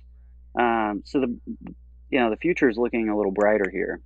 Um, so the you know the future is looking a little brighter here.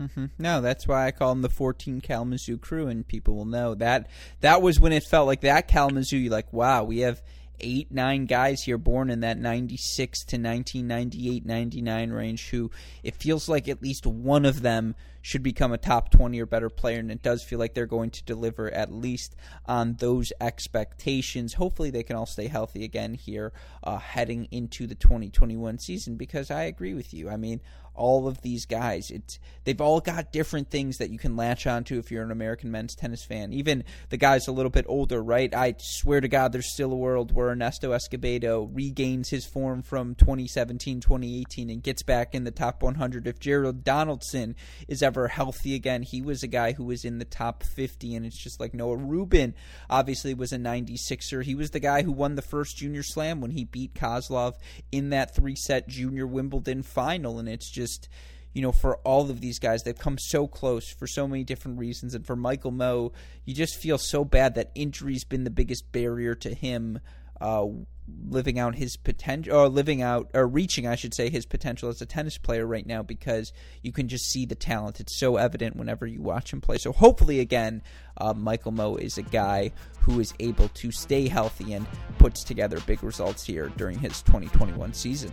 Mm-hmm. No, that's why I call them the 14 Kalamazoo crew, and people will know that that was when it felt like that Kalamazoo. You're like, wow, we have eight, nine guys here born in that 96 to 1998, 99 range who it feels like at least one of them should become a top 20 or better player. And it does feel like they're going to deliver at least on those expectations. Hopefully, they can all stay healthy again here uh, heading into the 2021 season because I agree with you. I mean, all of these guys. It's they've all got different things that you can latch onto if you're an American men's tennis fan. Even the guys a little bit older, right? I swear to God, there's still a world where Ernesto Escobedo regains his form from 2017, 2018, and gets back in the top 100. If Jared Donaldson is ever healthy again, he was a guy who was in the top 50, and it's just like Noah Rubin obviously was a 96er. He was the guy who won the first Junior Slam when he beat Kozlov in that three set Junior Wimbledon final, and it's just just you know, for all of these guys, they've come so close for so many different reasons. And for Michael Mmoh, you just feel so bad that injury's been the biggest barrier to him uh, living out his potential, or living out, or reaching, I should say, his potential as a tennis player right now because you can just see the talent. It's so evident whenever you watch him play. So hopefully, again, uh, Michael Mmoh is a guy who is able to stay healthy and puts together big results here during his 2021 season.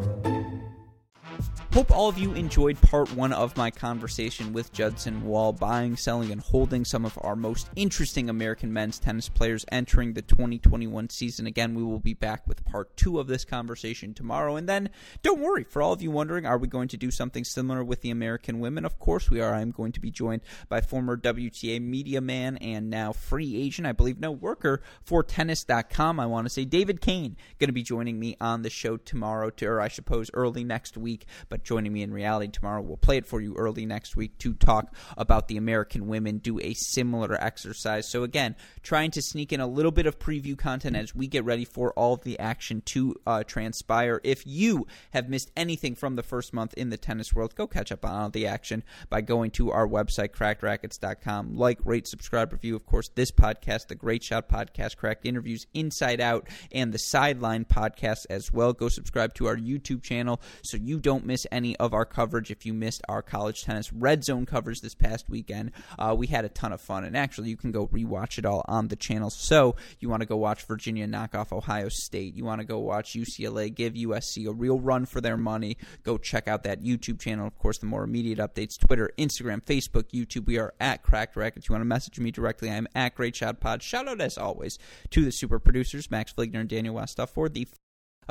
Hope all of you enjoyed part one of my conversation with Judson Wall, buying, selling, and holding some of our most interesting American men's tennis players entering the 2021 season. Again, we will be back with part two of this conversation tomorrow. And then, don't worry, for all of you wondering, are we going to do something similar with the American women? Of course we are. I'm going to be joined by former WTA media man and now free agent, I believe, no worker for tennis.com. I want to say David Kane going to be joining me on the show tomorrow, to, or I suppose early next week. But joining me in reality tomorrow, we'll play it for you early next week to talk about the American women, do a similar exercise. So again, trying to sneak in a little bit of preview content as we get ready for all the action to uh, transpire. If you have missed anything from the first month in the tennis world, go catch up on all the action by going to our website, crackedracquets.com. Like, rate, subscribe, review. Of course, this podcast, the Great Shot Podcast, cracked interviews inside out, and the Sideline Podcast as well. Go subscribe to our YouTube channel so you don't miss any of our coverage. If you missed our college tennis red zone coverage this past weekend, uh, we had a ton of fun. And actually, you can go rewatch it all on the channel. So you want to go watch Virginia knock off Ohio State. You want to go watch UCLA give USC a real run for their money. Go check out that YouTube channel. Of course, the more immediate updates Twitter, Instagram, Facebook, YouTube. We are at Cracked Racquets. You want to message me directly? I'm at Great Shot Pod. Shout out, as always, to the super producers, Max Fligner and Daniel Westoff, for the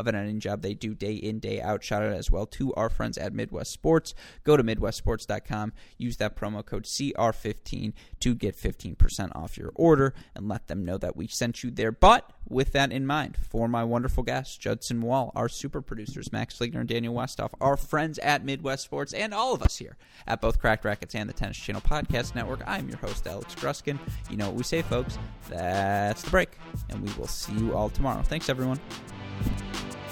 of an editing job they do day in, day out. Shout out as well to our friends at Midwest Sports. Go to MidwestSports.com, use that promo code CR15 to get 15% off your order and let them know that we sent you there. But with that in mind, for my wonderful guests, Judson Wall, our super producers, Max Fligner and Daniel Westoff, our friends at Midwest Sports, and all of us here at both Cracked Racquets and the Tennis Channel Podcast Network, I'm your host, Alex Gruskin. You know what we say, folks. That's the break. And we will see you all tomorrow. Thanks, everyone.